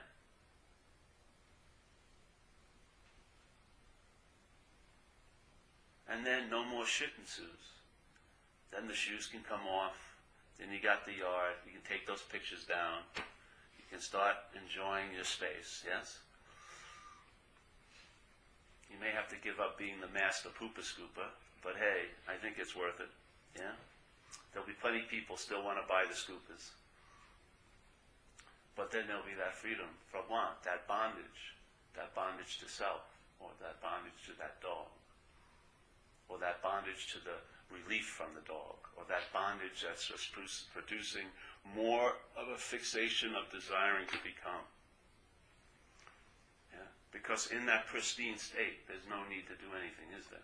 And then no more shit ensues. Then the shoes can come off. Then you got the yard. You can take those pictures down. You can start enjoying your space. Yes? You may have to give up being the master pooper scooper, but hey, I think it's worth it. Yeah? There'll be plenty of people still want to buy the scoopers. But then there'll be that freedom from what? That bondage. That bondage to self. or that bondage to that dog, or that bondage to the relief from the dog, or that bondage that's just producing more of a fixation of desiring to become. Because in that pristine state, there's no need to do anything, is there?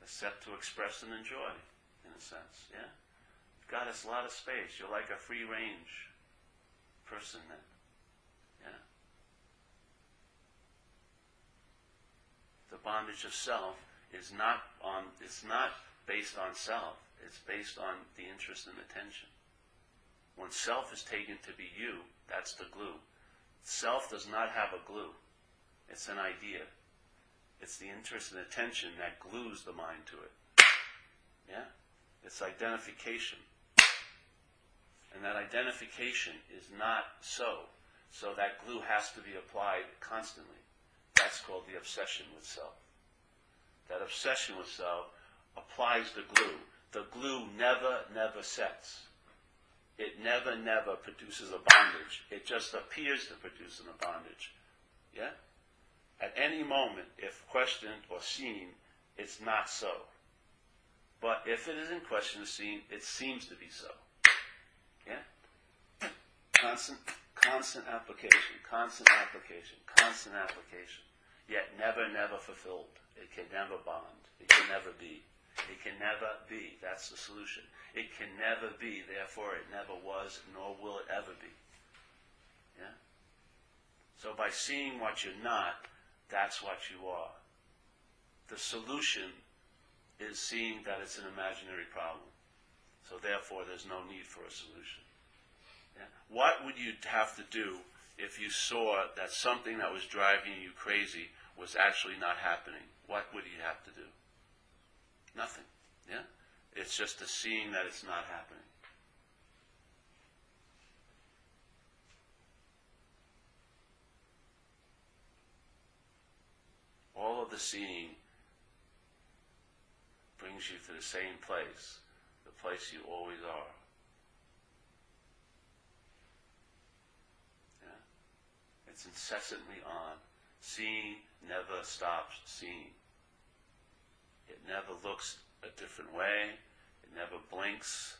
Except to express and enjoy, in a sense. Yeah? God has a lot of space. You're like a free range person then. Yeah? The bondage of self is not on it's not based on self. It's based on the interest and attention. When self is taken to be you, that's the glue. Self does not have a glue. It's an idea. It's the interest and attention that glues the mind to it. Yeah? It's identification. And that identification is not so. So that glue has to be applied constantly. That's called the obsession with self. That obsession with self applies the glue. The glue never, never sets. It never, never produces a bondage. It just appears to produce a bondage. Yeah? At any moment, if questioned or seen, it's not so. But if it is in question or seen, it seems to be so. Yeah? Constant, constant application, constant application, constant application. Yet never, never fulfilled. It can never bond. It can never be. It can never be. That's the solution. It can never be. Therefore, it never was, nor will it ever be. Yeah? So by seeing what you're not, that's what you are. The solution is seeing that it's an imaginary problem. So therefore, there's no need for a solution. Yeah? What would you have to do if you saw that something that was driving you crazy was actually not happening? What would you have to do? Nothing. Yeah? It's just a seeing that it's not happening. All of the seeing brings you to the same place the place you always are. Yeah? It's incessantly on. Seeing never stops seeing. It never looks a different way. It never blinks.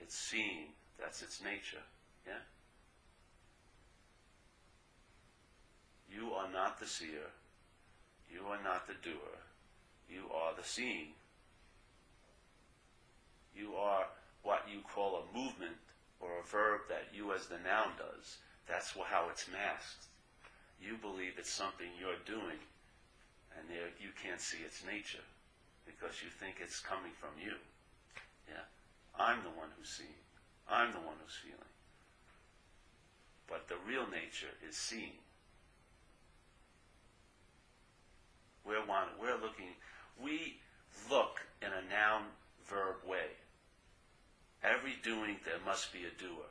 It's seeing. That's its nature. Yeah? You are not the seer. You are not the doer. You are the seeing you are what you call a movement or a verb that you as the noun does. That's how it's masked. You believe it's something you're doing, and you can't see its nature because you think it's coming from you. Yeah, I'm the one who's seeing. I'm the one who's feeling. But the real nature is seeing. We're, one, we're looking, we look in a noun verb way. Every doing, there must be a doer.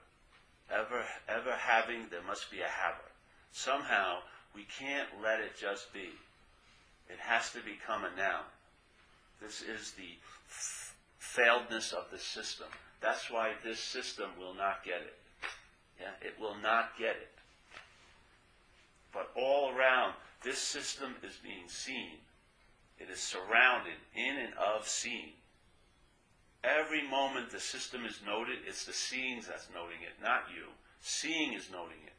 Ever, ever having, there must be a haver. Somehow, we can't let it just be. It has to become a noun. This is the failedness of the system. That's why this system will not get it. Yeah, it will not get it. But all around, this system is being seen. It is surrounded in and of seeing. Every moment the system is noted, it's the seeing that's noting it, not you. Seeing is noting it.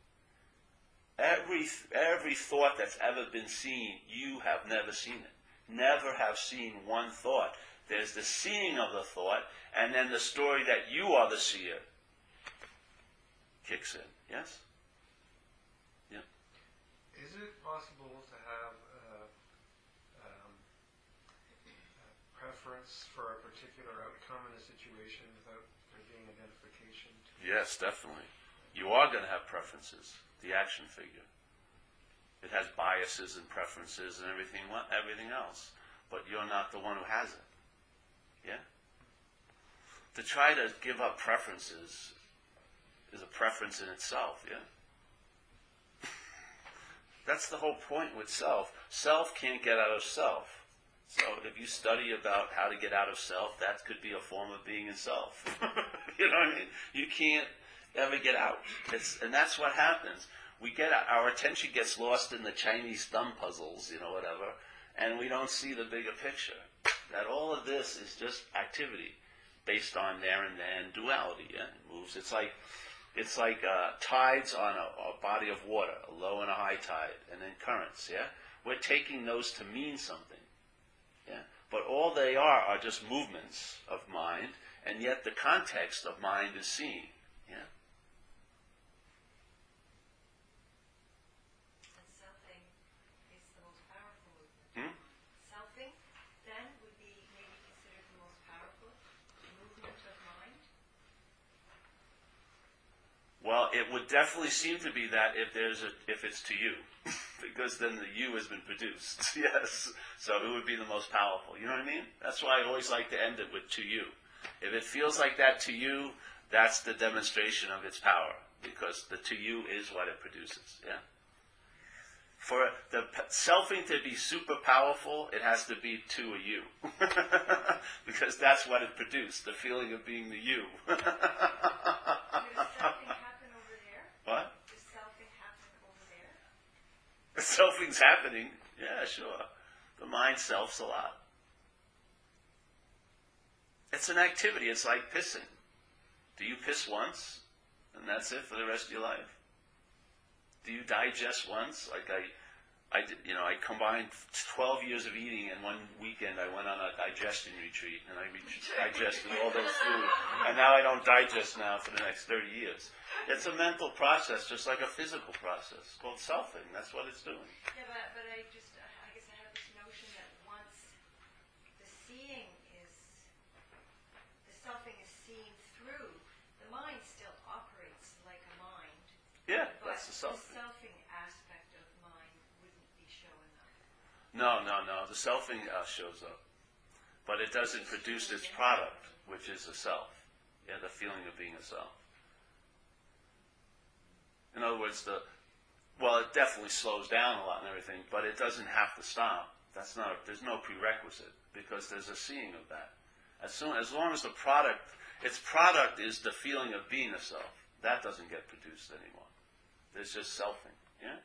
Every, every thought that's ever been seen, you have never seen it. Never have seen one thought. There's the seeing of the thought, and then the story that you are the seer kicks in. Yes? Yeah. Is it possible to have a, um, a preference for a particular outcome in a situation without there being identification? Yes, definitely. You are going to have preferences. The action figure. It has biases and preferences and everything, everything else. But you're not the one who has it. Yeah? To try to give up preferences is a preference in itself, yeah? That's the whole point with self. Self can't get out of self. So if you study about how to get out of self, that could be a form of being in self. you know what I mean? You can't ever get out. It's, and that's what happens. We get our attention gets lost in the Chinese thumb puzzles, you know, whatever, and we don't see the bigger picture. That all of this is just activity based on there and then duality. Yeah, it moves. It's like it's like uh, tides on a, a body of water, a low and a high tide, and then currents. Yeah, we're taking those to mean something. Yeah, but all they are are just movements of mind, and yet the context of mind is seeing. Yeah. And selfing is the most powerful movement. Hmm? Selfing then would be maybe considered the most powerful movement of mind. Well, it would definitely seem to be that if there's a if it's to you, because then the you has been produced. yes, so it would be the most powerful. You know what I mean? That's why I always like to end it with to you. If it feels like that to you, that's the demonstration of its power, because the to you is what it produces. Yeah. For the selfing to be super powerful, it has to be to a you, because that's what it produced—the feeling of being the you. Does selfing happen over there? What? Does selfing happen over there? Selfing's happening. Yeah, sure. The mind selfs a lot. It's an activity. It's like pissing. Do you piss once, and that's it for the rest of your life? Do you digest once? Like I, I did, you know, I combined 12 years of eating, and one weekend I went on a digestion retreat, and I re- digested all those food. and now I don't digest now for the next 30 years. It's a mental process, just like a physical process, called selfing. That's what it's doing. Yeah, but, but I just, I guess I have this notion that once the seeing is, the selfing is seen through, the mind still operates like a mind. Yeah, that's the the selfing. selfing aspect of mind wouldn't be showing up. No, no, no. The selfing uh, shows up, but it doesn't produce its product, which is a self. Yeah, the feeling of being a self. In other words, the well, it definitely slows down a lot and everything, but it doesn't have to stop. That's not. There's no prerequisite because there's a seeing of that. As soon as long as the product, its product is the feeling of being a self. That doesn't get produced anymore. There's just selfing. Yeah.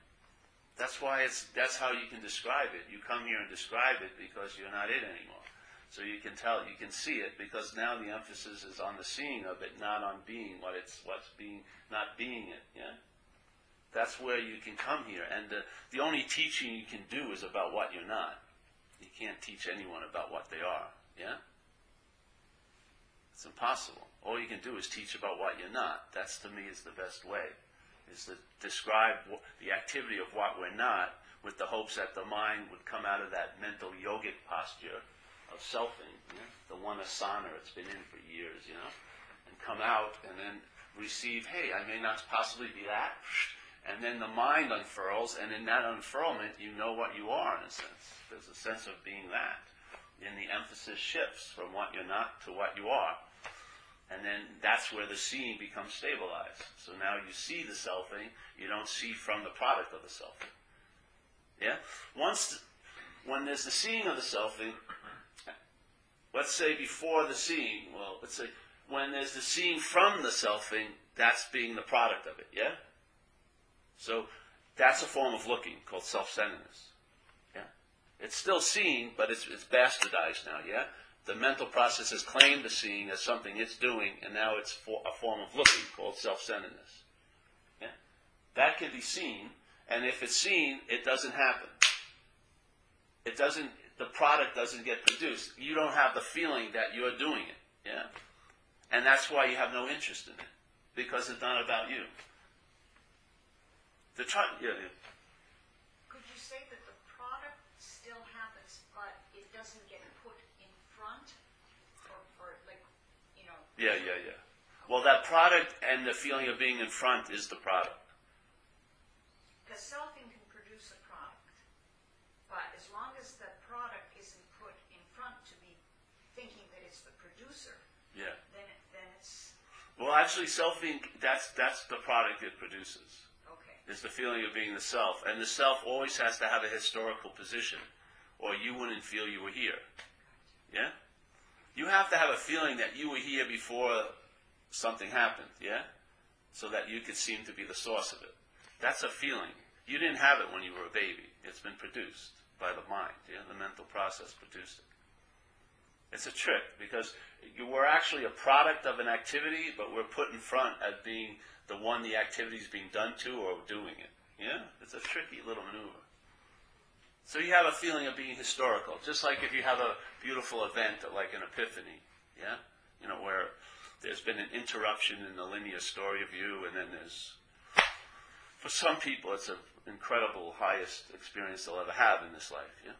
That's why it's that's how you can describe it. You come here and describe it because you're not it anymore. So you can tell, you can see it because now the emphasis is on the seeing of it, not on being what it's what's being, not being it. Yeah. That's where you can come here, and the, the only teaching you can do is about what you're not. You can't teach anyone about what they are. Yeah. It's impossible. All you can do is teach about what you're not. That's to me is the best way is to describe the activity of what we're not with the hopes that the mind would come out of that mental yogic posture of selfing, know, the one asana it's been in for years, you know, and come out and then receive, hey, I may not possibly be that. And then the mind unfurls, and in that unfurlment, you know what you are in a sense. There's a sense of being that. And the emphasis shifts from what you're not to what you are. And then that's where the seeing becomes stabilized. So now you see the selfing, you don't see from the product of the selfing. Yeah? Once, when there's the seeing of the selfing, let's say before the seeing, well, let's say when there's the seeing from the selfing, that's being the product of it, yeah? So that's a form of looking called self-centeredness. Yeah? It's still seeing, but it's, it's bastardized now, yeah? The mental process has claimed the seeing as something it's doing, and now it's for a form of looking called self-centeredness. Yeah? That can be seen, and if it's seen, it doesn't happen. It doesn't, the product doesn't get produced. You don't have the feeling that you're doing it. Yeah? And that's why you have no interest in it. Because it's not about you. The try, yeah, yeah. Could you say that the product still happens, but it doesn't get put in front? Or, or like, you know, Yeah, yeah, yeah. Well, that product and the feeling of being in front is the product. because selfing can produce a product. But as long as the product isn't put in front to be thinking that it's the producer, Yeah. then, it, then it's, Well, actually, selfing, that's, that's the product it produces. okay. It's the feeling of being the self. And the self always has to have a historical position, or you wouldn't feel you were here. Yeah? You have to have a feeling that you were here before something happened, yeah? So that you could seem to be the source of it. That's a feeling. You didn't have it when you were a baby. It's been produced by the mind. Yeah, the mental process produced it. It's a trick because you were actually a product of an activity, but we're put in front as being the one the activity is being done to or doing it. Yeah, it's a tricky little maneuver. So you have a feeling of being historical, just like if you have a beautiful event like an epiphany. Yeah, you know where there's been an interruption in the linear story of you, and then there's for some people it's an incredible highest experience they'll ever have in this life. Yeah.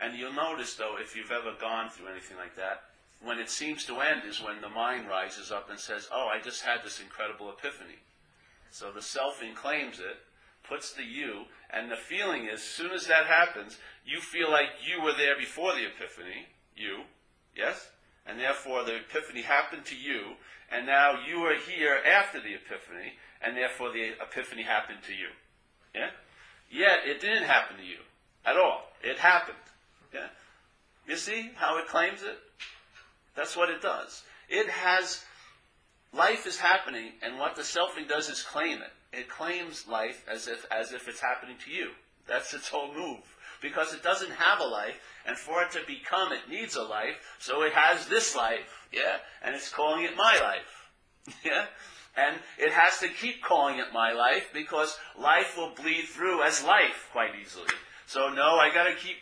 And you'll notice, though, if you've ever gone through anything like that, when it seems to end is when the mind rises up and says, Oh, I just had this incredible epiphany. So the selfing claims it, puts the you, and the feeling is, as soon as that happens, you feel like you were there before the epiphany, you, yes? And therefore the epiphany happened to you, and now you are here after the epiphany, and therefore the epiphany happened to you. Yeah? Yet it didn't happen to you at all. It happened. Yeah? You see how it claims it? That's what it does. It has, life is happening, and what the selfing does is claim it. It claims life as if, as if it's happening to you. That's its whole move. Because it doesn't have a life, and for it to become, it needs a life, so it has this life, yeah? And it's calling it my life, yeah? And it has to keep calling it my life because life will bleed through as life quite easily. So no, I gotta keep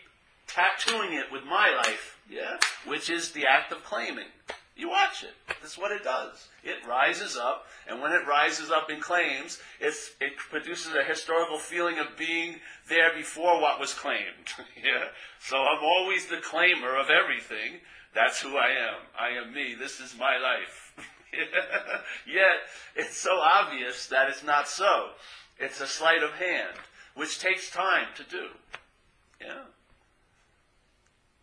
tattooing it with my life, yeah, which is the act of claiming. You watch it. That's what it does. It rises up, and when it rises up in claims, it produces a historical feeling of being there before what was claimed. yeah? So I'm always the claimer of everything. That's who I am. I am me. This is my life. Yet, it's so obvious that it's not so. It's a sleight of hand, which takes time to do. Yeah?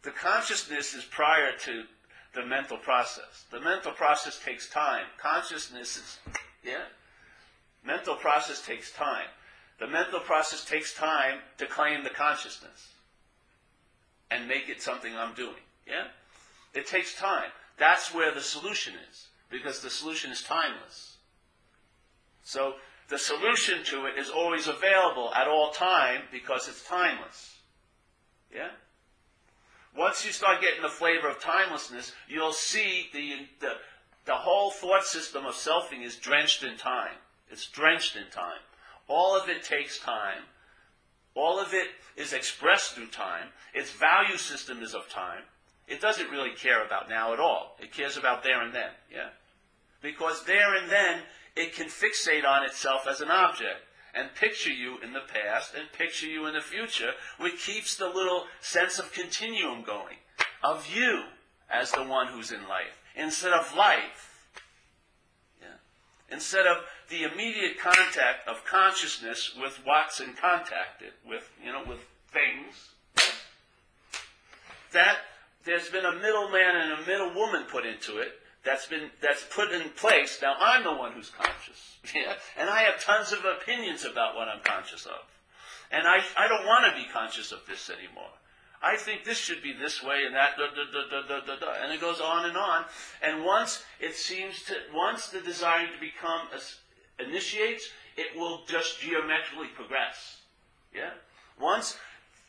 The consciousness is prior to the mental process. The mental process takes time. Consciousness is, yeah? Mental process takes time. The mental process takes time to claim the consciousness and make it something I'm doing. Yeah? It takes time. That's where the solution is, because the solution is timeless. So the solution to it is always available at all time because it's timeless. Yeah? Once you start getting the flavor of timelessness, you'll see the, the, the whole thought system of selfing is drenched in time. It's drenched in time. All of it takes time. All of it is expressed through time. Its value system is of time. It doesn't really care about now at all. It cares about there and then, yeah? Because there and then, it can fixate on itself as an object and picture you in the past and picture you in the future, which keeps the little sense of continuum going, of you as the one who's in life, instead of life. Yeah. Instead of the immediate contact of consciousness with what's in contact with, you know, with things. That there's been a middleman and a middle woman put into it that's been that's put in place. Now I'm the one who's conscious, yeah? and I have tons of opinions about what I'm conscious of, and I I don't want to be conscious of this anymore. I think this should be this way and that, da, da, da, and it goes on and on. And once it seems to, once the desire to become initiates, it will just geometrically progress. Yeah. Once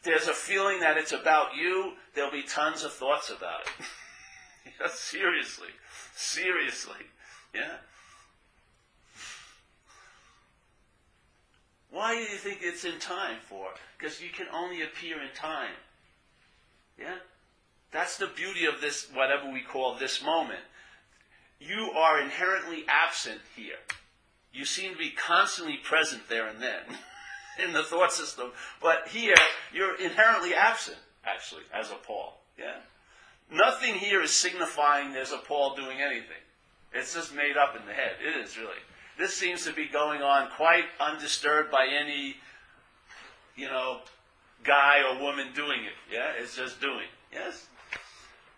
there's a feeling that it's about you, there'll be tons of thoughts about it. seriously. Seriously. Yeah? Why do you think it's in time for? Because you can only appear in time. Yeah? That's the beauty of this, whatever we call this moment. You are inherently absent here. You seem to be constantly present there and then in the thought system. But here, you're inherently absent, actually, as a Paul. Yeah? Nothing here is signifying there's a Paul doing anything. It's just made up in the head. It is really. This seems to be going on quite undisturbed by any, you know, guy or woman doing it. Yeah, it's just doing. Yes?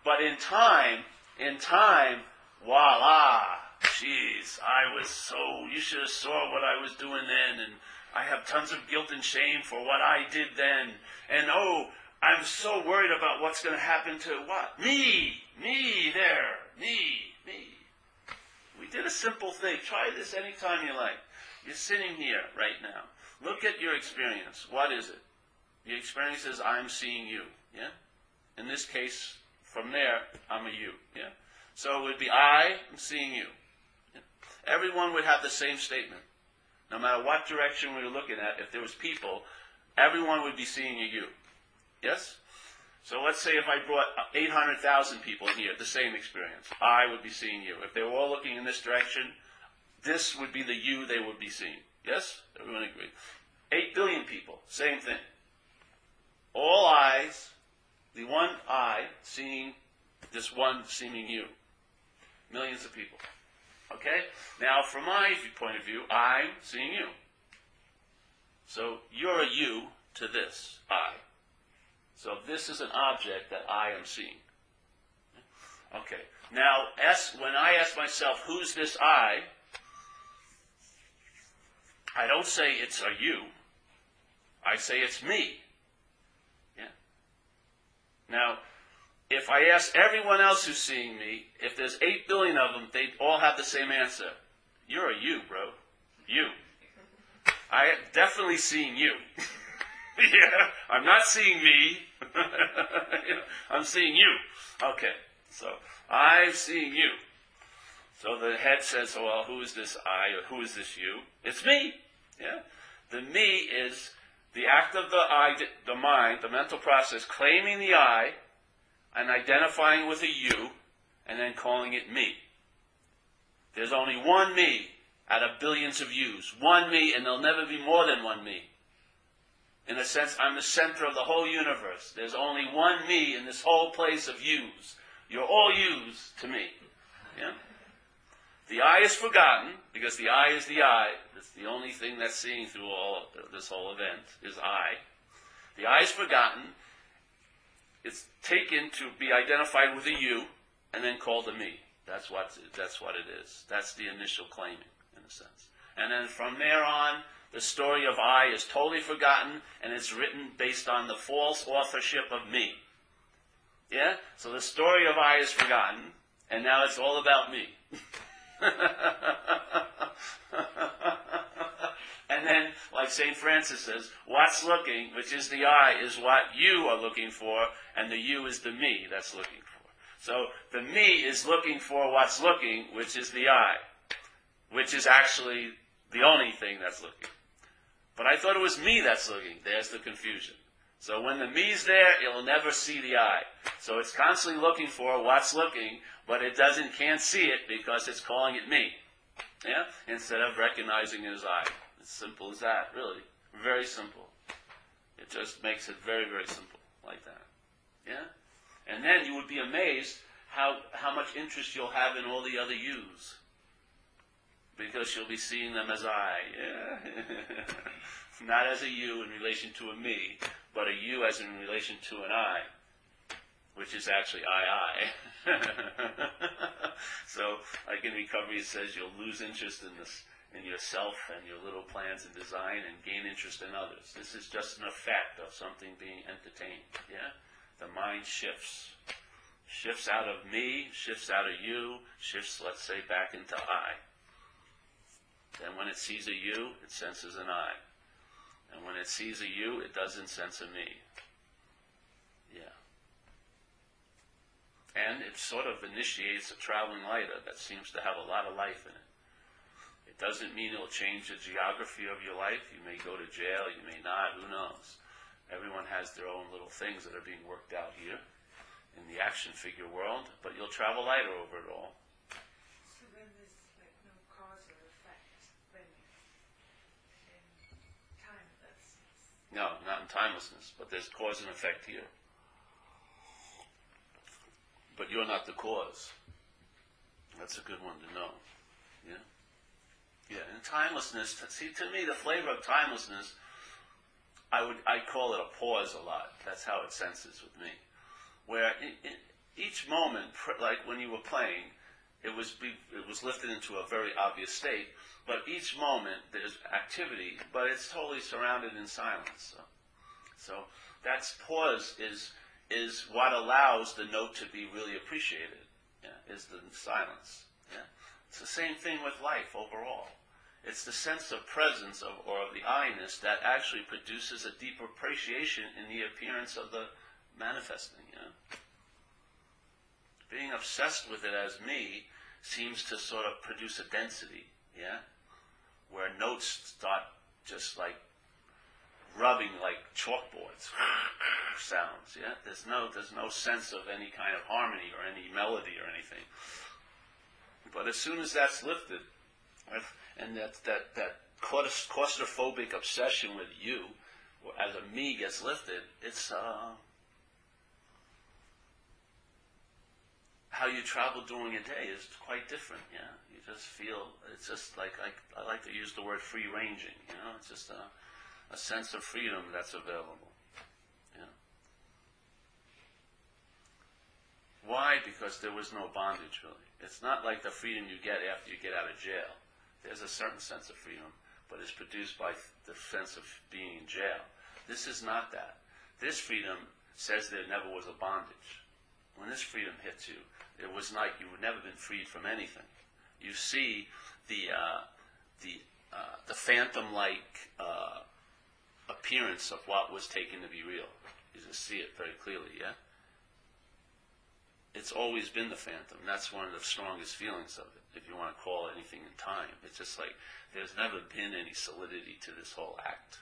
But in time, in time, voila, jeez, I was so, you should have saw what I was doing then, and I have tons of guilt and shame for what I did then, and oh, I'm so worried about what's going to happen to what? Me! Me there! Me! Me! We did a simple thing. Try this anytime you like. You're sitting here right now. Look at your experience. What is it? The experience is I'm seeing you. Yeah? In this case, from there, I'm a you. Yeah? So it would be I am seeing you. Yeah? Everyone would have the same statement. No matter what direction we were looking at, if there was people, everyone would be seeing a you. Yes? So let's say if I brought 800,000 people here, the same experience, I would be seeing you. If they were all looking in this direction, this would be the you they would be seeing. Yes? Everyone agree? 8 billion people, same thing. All eyes, the one eye seeing this one seeming you. Millions of people. Okay? Now, from my point of view, I'm seeing you. So you're a you to this I. So this is an object that I am seeing. Okay. Now, when I ask myself, who's this I? I don't say it's a you. I say it's me. Yeah. Now, if I ask everyone else who's seeing me, if there's eight billion of them, they all have the same answer. You're a you, bro. You. I definitely seeing you. yeah, I'm not seeing me. I'm seeing you. Okay, so I'm seeing you. So the head says, oh, well, who is this I or who is this you? It's me. Yeah? The me is the act of the I, the mind, the mental process, claiming the I and identifying with a you and then calling it me. There's only one me out of billions of yous. One me, and there'll never be more than one me. In a sense, I'm the center of the whole universe. There's only one me in this whole place of yous. You're all yous to me. Yeah? The I is forgotten because the I is the I. It's the only thing that's seeing through all this whole event is I. The I is forgotten. It's taken to be identified with a you and then called a me. That's what, that's what it is. That's the initial claiming, in a sense. And then from there on, the story of I is totally forgotten and it's written based on the false authorship of me. Yeah? So the story of I is forgotten and now it's all about me. and then, like St. Francis says, what's looking, which is the I, is what you are looking for, and the you is the me that's looking for. So the me is looking for what's looking, which is the I, which is actually the only thing that's looking. But I thought it was me that's looking. There's the confusion. So when the me's there, it'll never see the eye. So it's constantly looking for what's looking, but it doesn't, can't see it because it's calling it me. Yeah? Instead of recognizing it as I. As simple as that, really. Very simple. It just makes it very, very simple, like that. Yeah? And then you would be amazed how, how much interest you'll have in all the other yous. Because you'll be seeing them as I. Yeah? Not as a you in relation to a me, but a you as in relation to an I, which is actually I, I. so, like in recovery, it says you'll lose interest in this, in yourself and your little plans and design and gain interest in others. This is just an effect of something being entertained. Yeah? The mind shifts. Shifts out of me, shifts out of you, shifts, let's say, back into I. Then when it sees a you, it senses an I. And when it sees a you, it doesn't sense a me. Yeah. And it sort of initiates a traveling lighter that seems to have a lot of life in it. It doesn't mean it'll change the geography of your life. You may go to jail, you may not, who knows. Everyone has their own little things that are being worked out here in the action figure world, but you'll travel lighter over it all. So then there's like no cause or effect when in timelessness. No, not in timelessness, but there's cause and effect here. But you're not the cause. That's a good one to know. Yeah? Yeah, in timelessness, see, to me, the flavor of timelessness, I would, I call it a pause a lot. That's how it senses with me. Where each moment, like when you were playing, it was, be, it was lifted into a very obvious state, but each moment there's activity, but it's totally surrounded in silence. So, so that's pause is is what allows the note to be really appreciated. Yeah, is the silence. Yeah, it's the same thing with life overall. It's the sense of presence of, or of the I-ness that actually produces a deeper appreciation in the appearance of the manifesting. Being obsessed with it as me seems to sort of produce a density, yeah? Where notes start just like rubbing like chalkboards sounds, yeah? There's no there's no sense of any kind of harmony or any melody or anything. But as soon as that's lifted, if- and that that that claustrophobic obsession with you as a me gets lifted, it's uh, how you travel during a day is quite different. Yeah, just feel it's just like I, I like to use the word free ranging. You know, it's just a, a sense of freedom that's available. Yeah. Why? Because there was no bondage really. It's not like the freedom you get after you get out of jail. There's a certain sense of freedom, but it's produced by the sense of being in jail. This is not that. This freedom says there never was a bondage. When this freedom hits you, it was like you've never been freed from anything. You see the uh, the uh, the phantom-like uh, appearance of what was taken to be real. You just see it very clearly. Yeah. It's always been the phantom. That's one of the strongest feelings of it. If you want to call anything in time, it's just like there's never been any solidity to this whole act.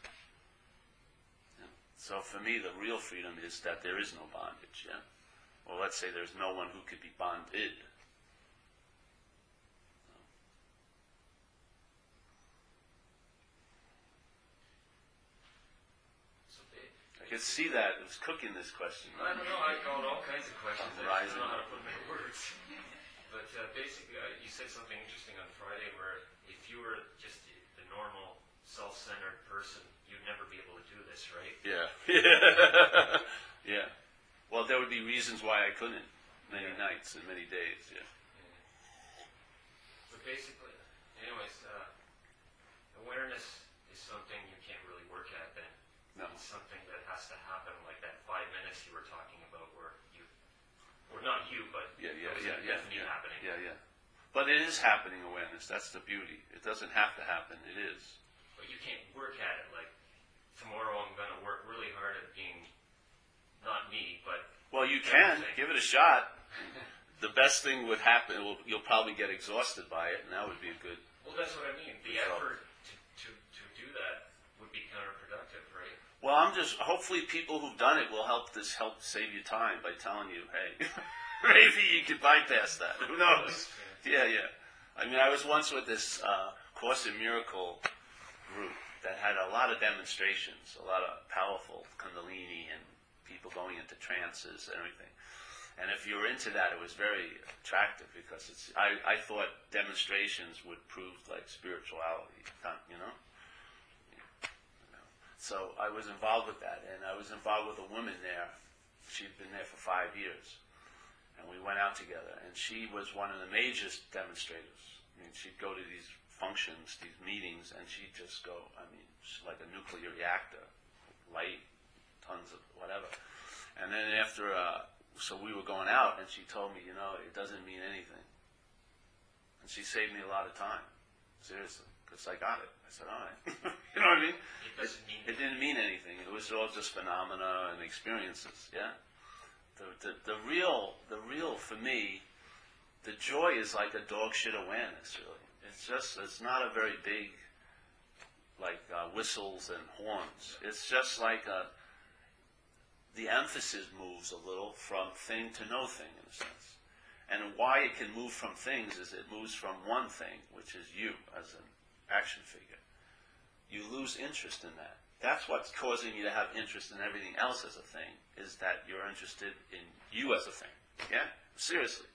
Yeah. So for me, the real freedom is that there is no bondage. Yeah. Well, let's say there's no one who could be bonded. So big. I could see that it was cooking this question. I don't know. I got all kinds of questions. I don't know how to put them in words. But uh, basically, uh, you said something interesting on Friday where if you were just the, normal, self-centered person, you'd never be able to do this, right? Yeah. yeah. Well, there would be reasons why I couldn't. Many Yeah. nights and many days. Yeah. But basically, anyways, uh, awareness is something you can't really work at. Then No. it's something that has to happen, like that five minutes you were talking about, where you, or not you, but Yeah, yeah, it was yeah, yeah, definitely yeah, happening. yeah, yeah. But it is happening awareness. That's the beauty. It doesn't have to happen. It is. But you can't work at it. Like tomorrow, I'm going to work really hard at being not me, but Well, you can give it a shot. The best thing would happen. Well, you'll probably get exhausted by it, and that would be a good. well, that's what I mean. The Result. effort to, to, to do that would be counterproductive, right? Well, I'm just. Hopefully, people who've done it will help this help save you time by telling you, hey, maybe you could bypass that. Who knows? Yeah, yeah. I mean, I was once with this uh, Course in Miracle group that had a lot of demonstrations, a lot of powerful Kundalini and people going into trances and everything. And if you were into that, it was very attractive because it's. I, I thought demonstrations would prove like spirituality, you know. So I was involved with that, and I was involved with a woman there. She'd been there for five years, and we went out together. And she was one of the major demonstrators. I mean, she'd go to these functions, these meetings, and she'd just go. I mean, she's like a nuclear reactor, light, tons of whatever. And then after, uh, so we were going out, and she told me, you know, it doesn't mean anything. And she saved me a lot of time, seriously, because I got it. I said, all right, you know what I mean? It doesn't mean It didn't mean anything. It was all just phenomena and experiences. Yeah. The, the the real the real for me, the joy is like a dog shit awareness. Really, it's just it's not a very big, like uh, whistles and horns. It's just like a. The emphasis moves a little from thing to no thing in a sense, and why it can move from things is it moves from one thing, which is you as an action figure you lose interest in that. That's what's causing you to have interest in everything else as a thing, is that you're interested in you as a thing. Yeah? Seriously.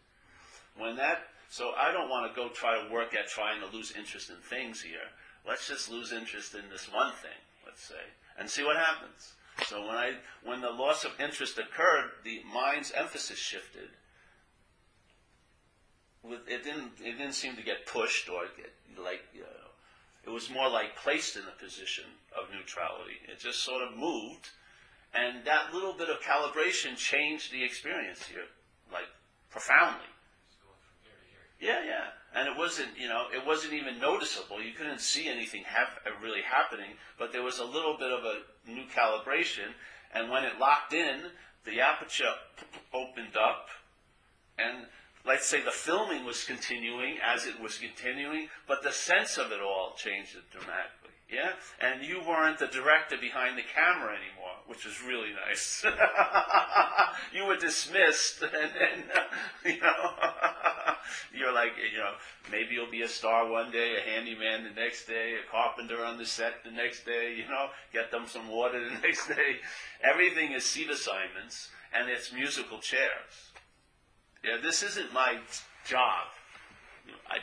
When that, so I don't want to go try to work at trying to lose interest in things here. Let's just lose interest in this one thing, let's say, and see what happens. So when I, when the loss of interest occurred, the mind's emphasis shifted. With, it didn't, it didn't seem to get pushed or get like, know, it was more like placed in a position of neutrality. It just sort of moved, and that little bit of calibration changed the experience here, like profoundly. it's going from here to here. Yeah, yeah. and it wasn't, you know, it wasn't even noticeable. You couldn't see anything hap- really happening, but there was a little bit of a new calibration, and when it locked in, the aperture opened up, and let's say the filming was continuing as it was continuing, but the sense of it all changed dramatically. Yeah? And you weren't the director behind the camera anymore, which was really nice. you were dismissed, and then, you know, you're like, you know, maybe you'll be a star one day, a handyman the next day, a carpenter on the set the next day, you know, get them some water the next day. Everything is seat assignments, and it's musical chairs. Yeah, this isn't my job.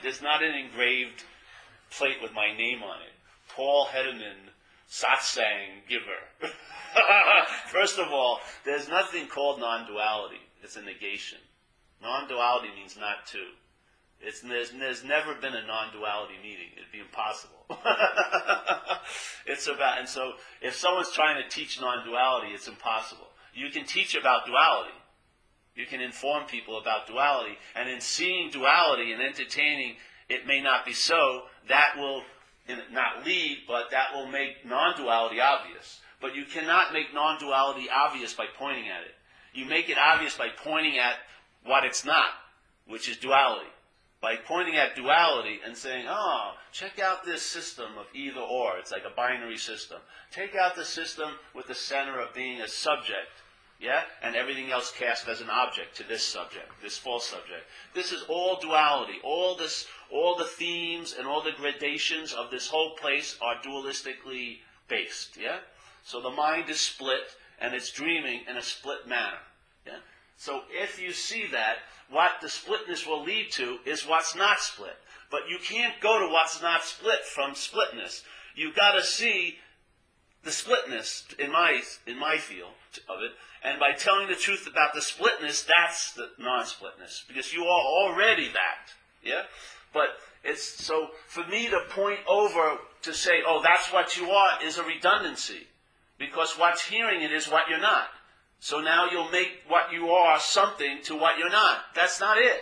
There's not an engraved plate with my name on it. Paul Hedderman, satsang giver. First of all, there's nothing called non-duality. It's a negation. Non-duality means not two. It's, there's, there's never been a non-duality meeting. It'd be impossible. it's about, and so if someone's trying to teach non-duality, it's impossible. You can teach about duality. You can inform people about duality. And in seeing duality and entertaining it may not be so, that will not lead, but that will make non-duality obvious. But you cannot make non-duality obvious by pointing at it. You make it obvious by pointing at what it's not, which is duality. By pointing at duality and saying, oh, check out this system of either or. It's like a binary system. Take out the system with the center of being a subject yeah? And everything else cast as an object to this subject, this false subject. This is all duality. All this, all the themes and all the gradations of this whole place are dualistically based, yeah? So the mind is split and it's dreaming in a split manner, yeah? So if you see that, what the splitness will lead to is what's not split. But you can't go to what's not split from splitness. You've got to see the splitness in my in my field of it and by telling the truth about the splitness, that's the non-splitness. Because you are already that. Yeah? But it's, so for me to point over to say, oh, that's what you are, is a redundancy. Because what's hearing it is what you're not. So now you'll make what you are something to what you're not. That's not it.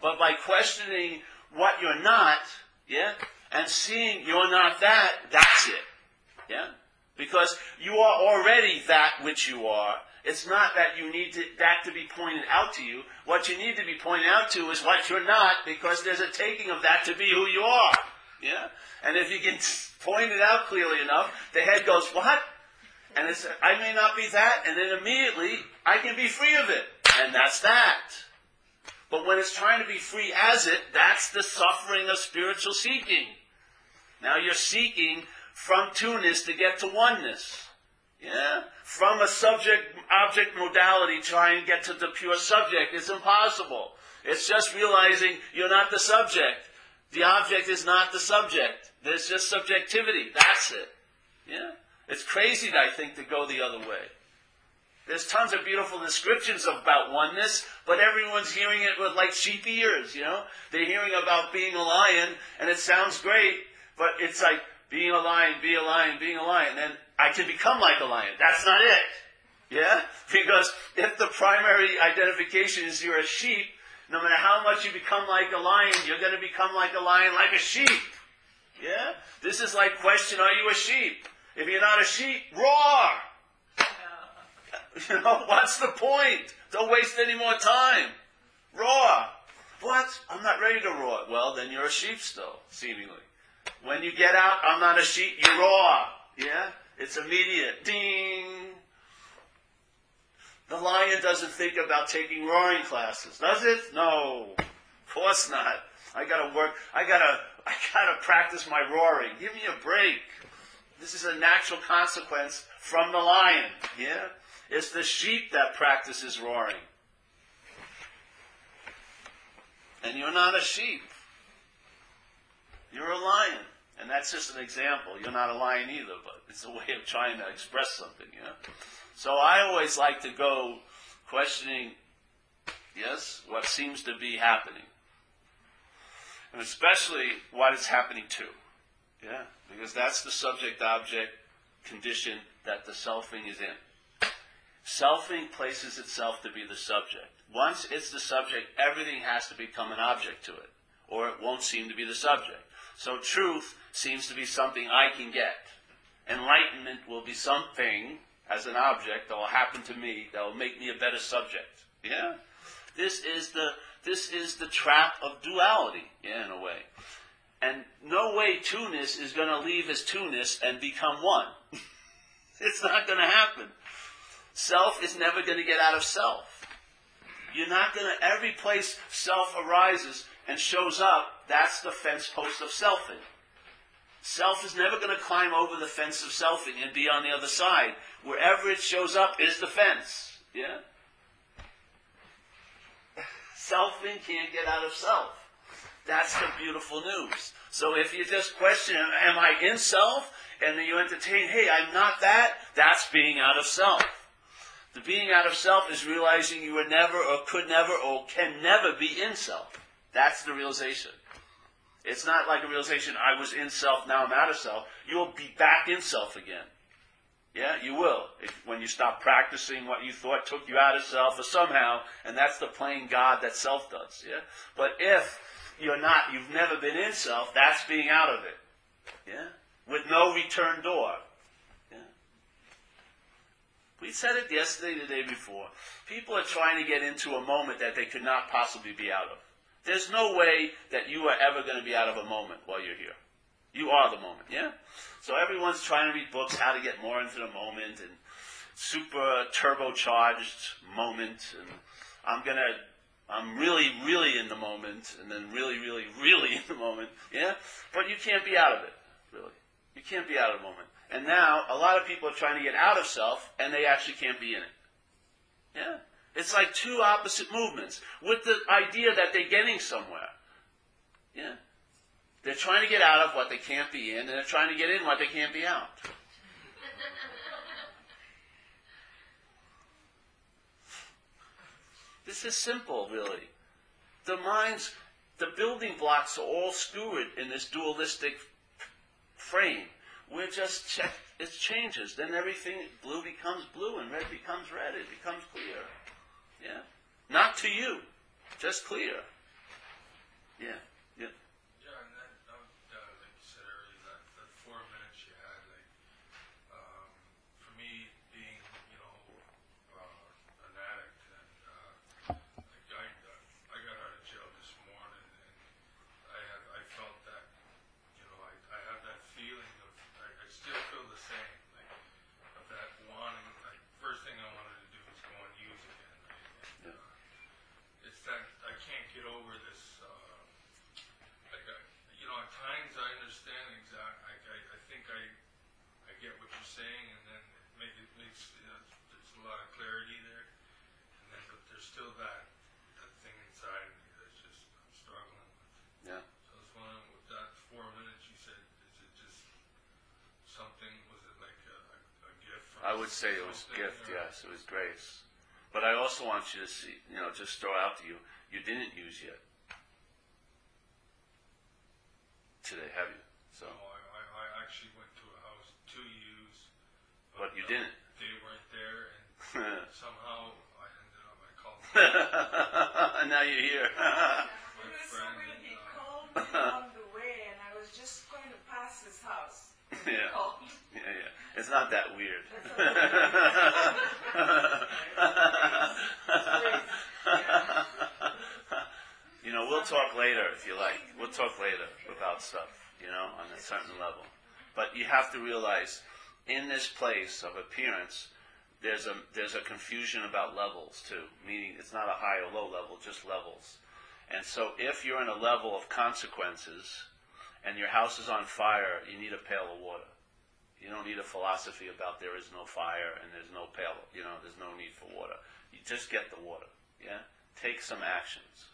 But by questioning what you're not, yeah, and seeing you're not that, that's it. Yeah? Because you are already that which you are, it's not that you need to, that to be pointed out to you. What you need to be pointed out to is what you're not, because there's a taking of that to be who you are. Yeah? And if you can point it out clearly enough, the head goes, what? And it's, I may not be that, and then immediately I can be free of it. And that's that. But when it's trying to be free as it, that's the suffering of spiritual seeking. Now you're seeking from two-ness to get to oneness. Yeah? From a subject object modality, try and get to the pure subject. It's impossible. It's just realizing you're not the subject. The object is not the subject. There's just subjectivity. That's it. Yeah? It's crazy, I think, to go the other way. There's tons of beautiful descriptions about oneness, but everyone's hearing it with like sheep ears, you know? They're hearing about being a lion, and it sounds great, but it's like being a lion, be a lion, being a lion. Then I can become like a lion. That's not it. Yeah? Because if the primary identification is you're a sheep, no matter how much you become like a lion, you're going to become like a lion, like a sheep. Yeah? This is like question, are you a sheep? If you're not a sheep, roar! You know, what's the point? Don't waste any more time. Roar! What? I'm not ready to roar. Well, then you're a sheep still, seemingly. When you get out, I'm not a sheep, you roar. Yeah? It's immediate. Ding! The lion doesn't think about taking roaring classes, does it? No. Of course not. I gotta work, I gotta, I gotta practice my roaring. Give me a break. This is a natural consequence from the lion. Yeah? It's the sheep that practices roaring. And you're not a sheep. You're a lion. And that's just an example. You're not a lion either, but it's a way of trying to express something, you know? So I always like to go questioning, yes, what seems to be happening. And especially what is happening to. Yeah? Because that's the subject object condition that the selfing is in. Selfing places itself to be the subject. Once it's the subject, everything has to become an object to it or it won't seem to be the subject. So truth seems to be something I can get. Enlightenment will be something as an object that will happen to me that will make me a better subject. Yeah? This is the this is the trap of duality, yeah, in a way. And no way two-ness is going to leave as two-ness and become one. it's not going to happen. Self is never going to get out of self. You're not going to, every place self arises and shows up, that's the fence post of selfing. Self is never going to climb over the fence of selfing and be on the other side. Wherever it shows up is the fence. Yeah? Selfing can't get out of self. That's the beautiful news. So if you just question, am I in self? And then you entertain, hey, I'm not that, that's being out of self. The being out of self is realizing you were never or could never or can never be in self. That's the realization. It's not like a realization, I was in self, now I'm out of self. You'll be back in self again. Yeah, you will. If, when you stop practicing what you thought took you out of self or somehow, and that's the playing God that self does. Yeah? But if you're not, you've never been in self, that's being out of it. Yeah? With no return door. Yeah? We said it yesterday, the day before. People are trying to get into a moment that they could not possibly be out of. There's no way that you are ever going to be out of a moment while you're here. You are the moment, yeah? So everyone's trying to read books how to get more into the moment and super turbocharged moment and I'm gonna I'm really, really in the moment and then really, really, really in the moment. Yeah? But you can't be out of it, really. You can't be out of the moment. And now a lot of people are trying to get out of self and they actually can't be in it. Yeah? It's like two opposite movements with the idea that they're getting somewhere. Yeah? They're trying to get out of what they can't be in, and they're trying to get in what they can't be out. this is simple, really. The mind's, the building blocks are all skewered in this dualistic frame. We're just check, it changes. Then everything, blue becomes blue and red becomes red. It becomes clear. Yeah? Not to you, just clear. Yeah and that, that, uh, like you said earlier, that, that four minutes you had, like, um, for me being, you know, uh, an addict, and uh, like I, I got out of jail this morning, and I have, I felt that, you know, I, I have that feeling of, I, I still feel the same, like, of that wanting, like, first thing I wanted to do was go and use again, right? And, uh, it's that I can't get over this. Uh, like I, you know, at times I understand exact. I, I, I think I, I get what you're saying, and then it make it makes you know, there's a lot of clarity there, and then but there's still that that thing inside of me that's just I'm struggling with. Yeah. So I was wondering, with that four minutes you said, is it just something? Was it like a, a, a gift? From I would say it was gift, yes, it was grace. But I also want you to see, you know, just throw out to you, you didn't use yet. Today, have you? So, No, I, I, I actually went to a house to use, but you uh, didn't. They weren't there, and somehow I ended up. I called and now you're here. my It was so friend. weird. He uh, called me on the way, and I was just going to pass his house. Yeah. yeah, yeah. It's not that weird. you know, we'll talk later if you like. We'll talk later about stuff, you know, on a certain level. But you have to realize, in this place of appearance, there's a there's a confusion about levels too. Meaning, it's not a high or low level, just levels. And so, if you're in a level of consequences, and your house is on fire, you need a pail of water. You don't need a philosophy about there is no fire and there's no pail, you know, there's no need for water. You just get the water. Yeah? Take some actions.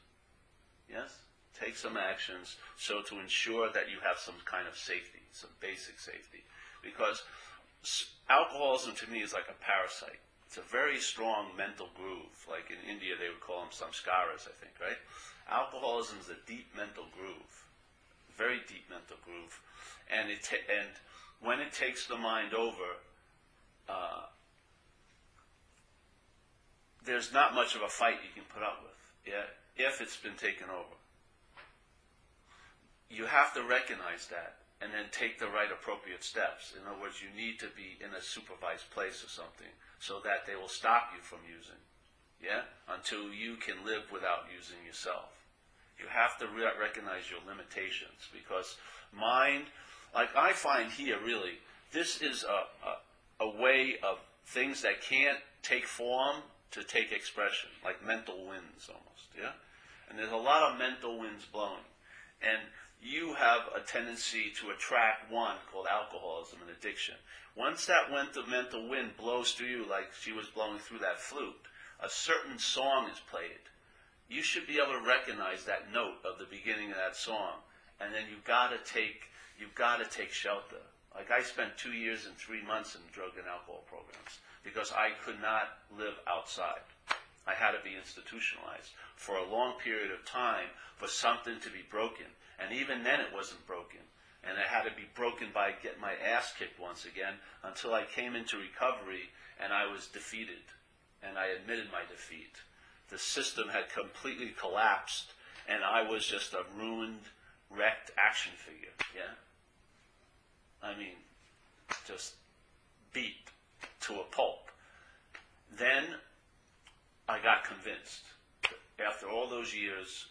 Yes? Take some actions so to ensure that you have some kind of safety, some basic safety. Because alcoholism to me is like a parasite. It's a very strong mental groove. Like in India, they would call them samskaras, I think, right? Alcoholism is a deep mental groove very deep mental groove, and it and when it takes the mind over, uh, there's not much of a fight you can put up with. Yeah, if it's been taken over. you have to recognize that and then take the right appropriate steps. In other words, you need to be in a supervised place or something so that they will stop you from using. Yeah? Until you can live without using yourself. You have to re- recognize your limitations because mind, like I find here really, this is a, a, a way of things that can't take form to take expression, like mental winds almost, yeah? And there's a lot of mental winds blowing. And you have a tendency to attract one called alcoholism and addiction. Once that mental wind blows through you like she was blowing through that flute, a certain song is played. You should be able to recognize that note of the beginning of that song, and then you've got to take you've got to take shelter. Like I spent two years and three months in drug and alcohol programs because I could not live outside. I had to be institutionalized for a long period of time for something to be broken. And even then it wasn't broken. And it had to be broken by getting my ass kicked once again until I came into recovery and I was defeated. And I admitted my defeat. The system had completely collapsed and I was just a ruined, wrecked action figure. Yeah? I mean, just beat to a pulp. Then I got convinced. After all those years,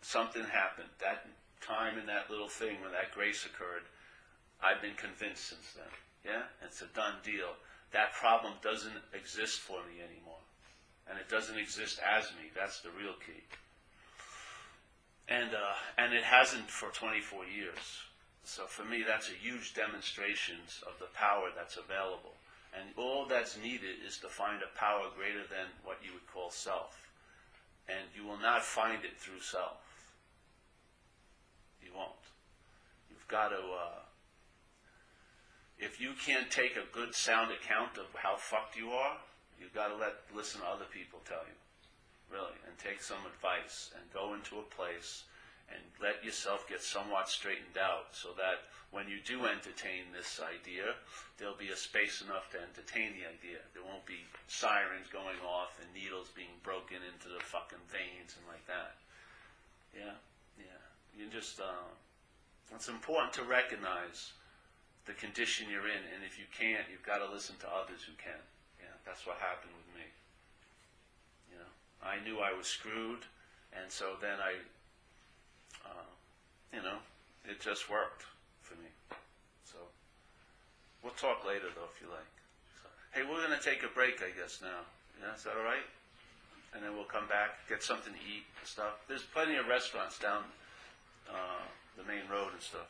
something happened. That time in that little thing when that grace occurred, I've been convinced since then. Yeah? It's a done deal. That problem doesn't exist for me anymore. And it doesn't exist as me. That's the real key. And, uh, and it hasn't for 24 years. So for me, that's a huge demonstration of the power that's available. And all that's needed is to find a power greater than what you would call self. And you will not find it through self. You won't. You've got to, uh, if you can't take a good sound account of how fucked you are, you've got to let, listen to other people tell you. Really. And take some advice and go into a place and let yourself get somewhat straightened out so that when you do entertain this idea, there'll be a space enough to entertain the idea. There won't be sirens going off and needles being broken into the fucking veins and like that. Yeah, yeah. You just, uh, it's important to recognize the condition you're in, and if you can't, you've got to listen to others who can. Yeah, that's what happened with me. You know, I knew I was screwed, and so then I you know, it just worked for me. So we'll talk later though if you like. So, hey, we're going to take a break, I guess now. Yeah, is that all right? And then we'll come back, get something to eat and stuff. There's plenty of restaurants down uh, the main road and stuff.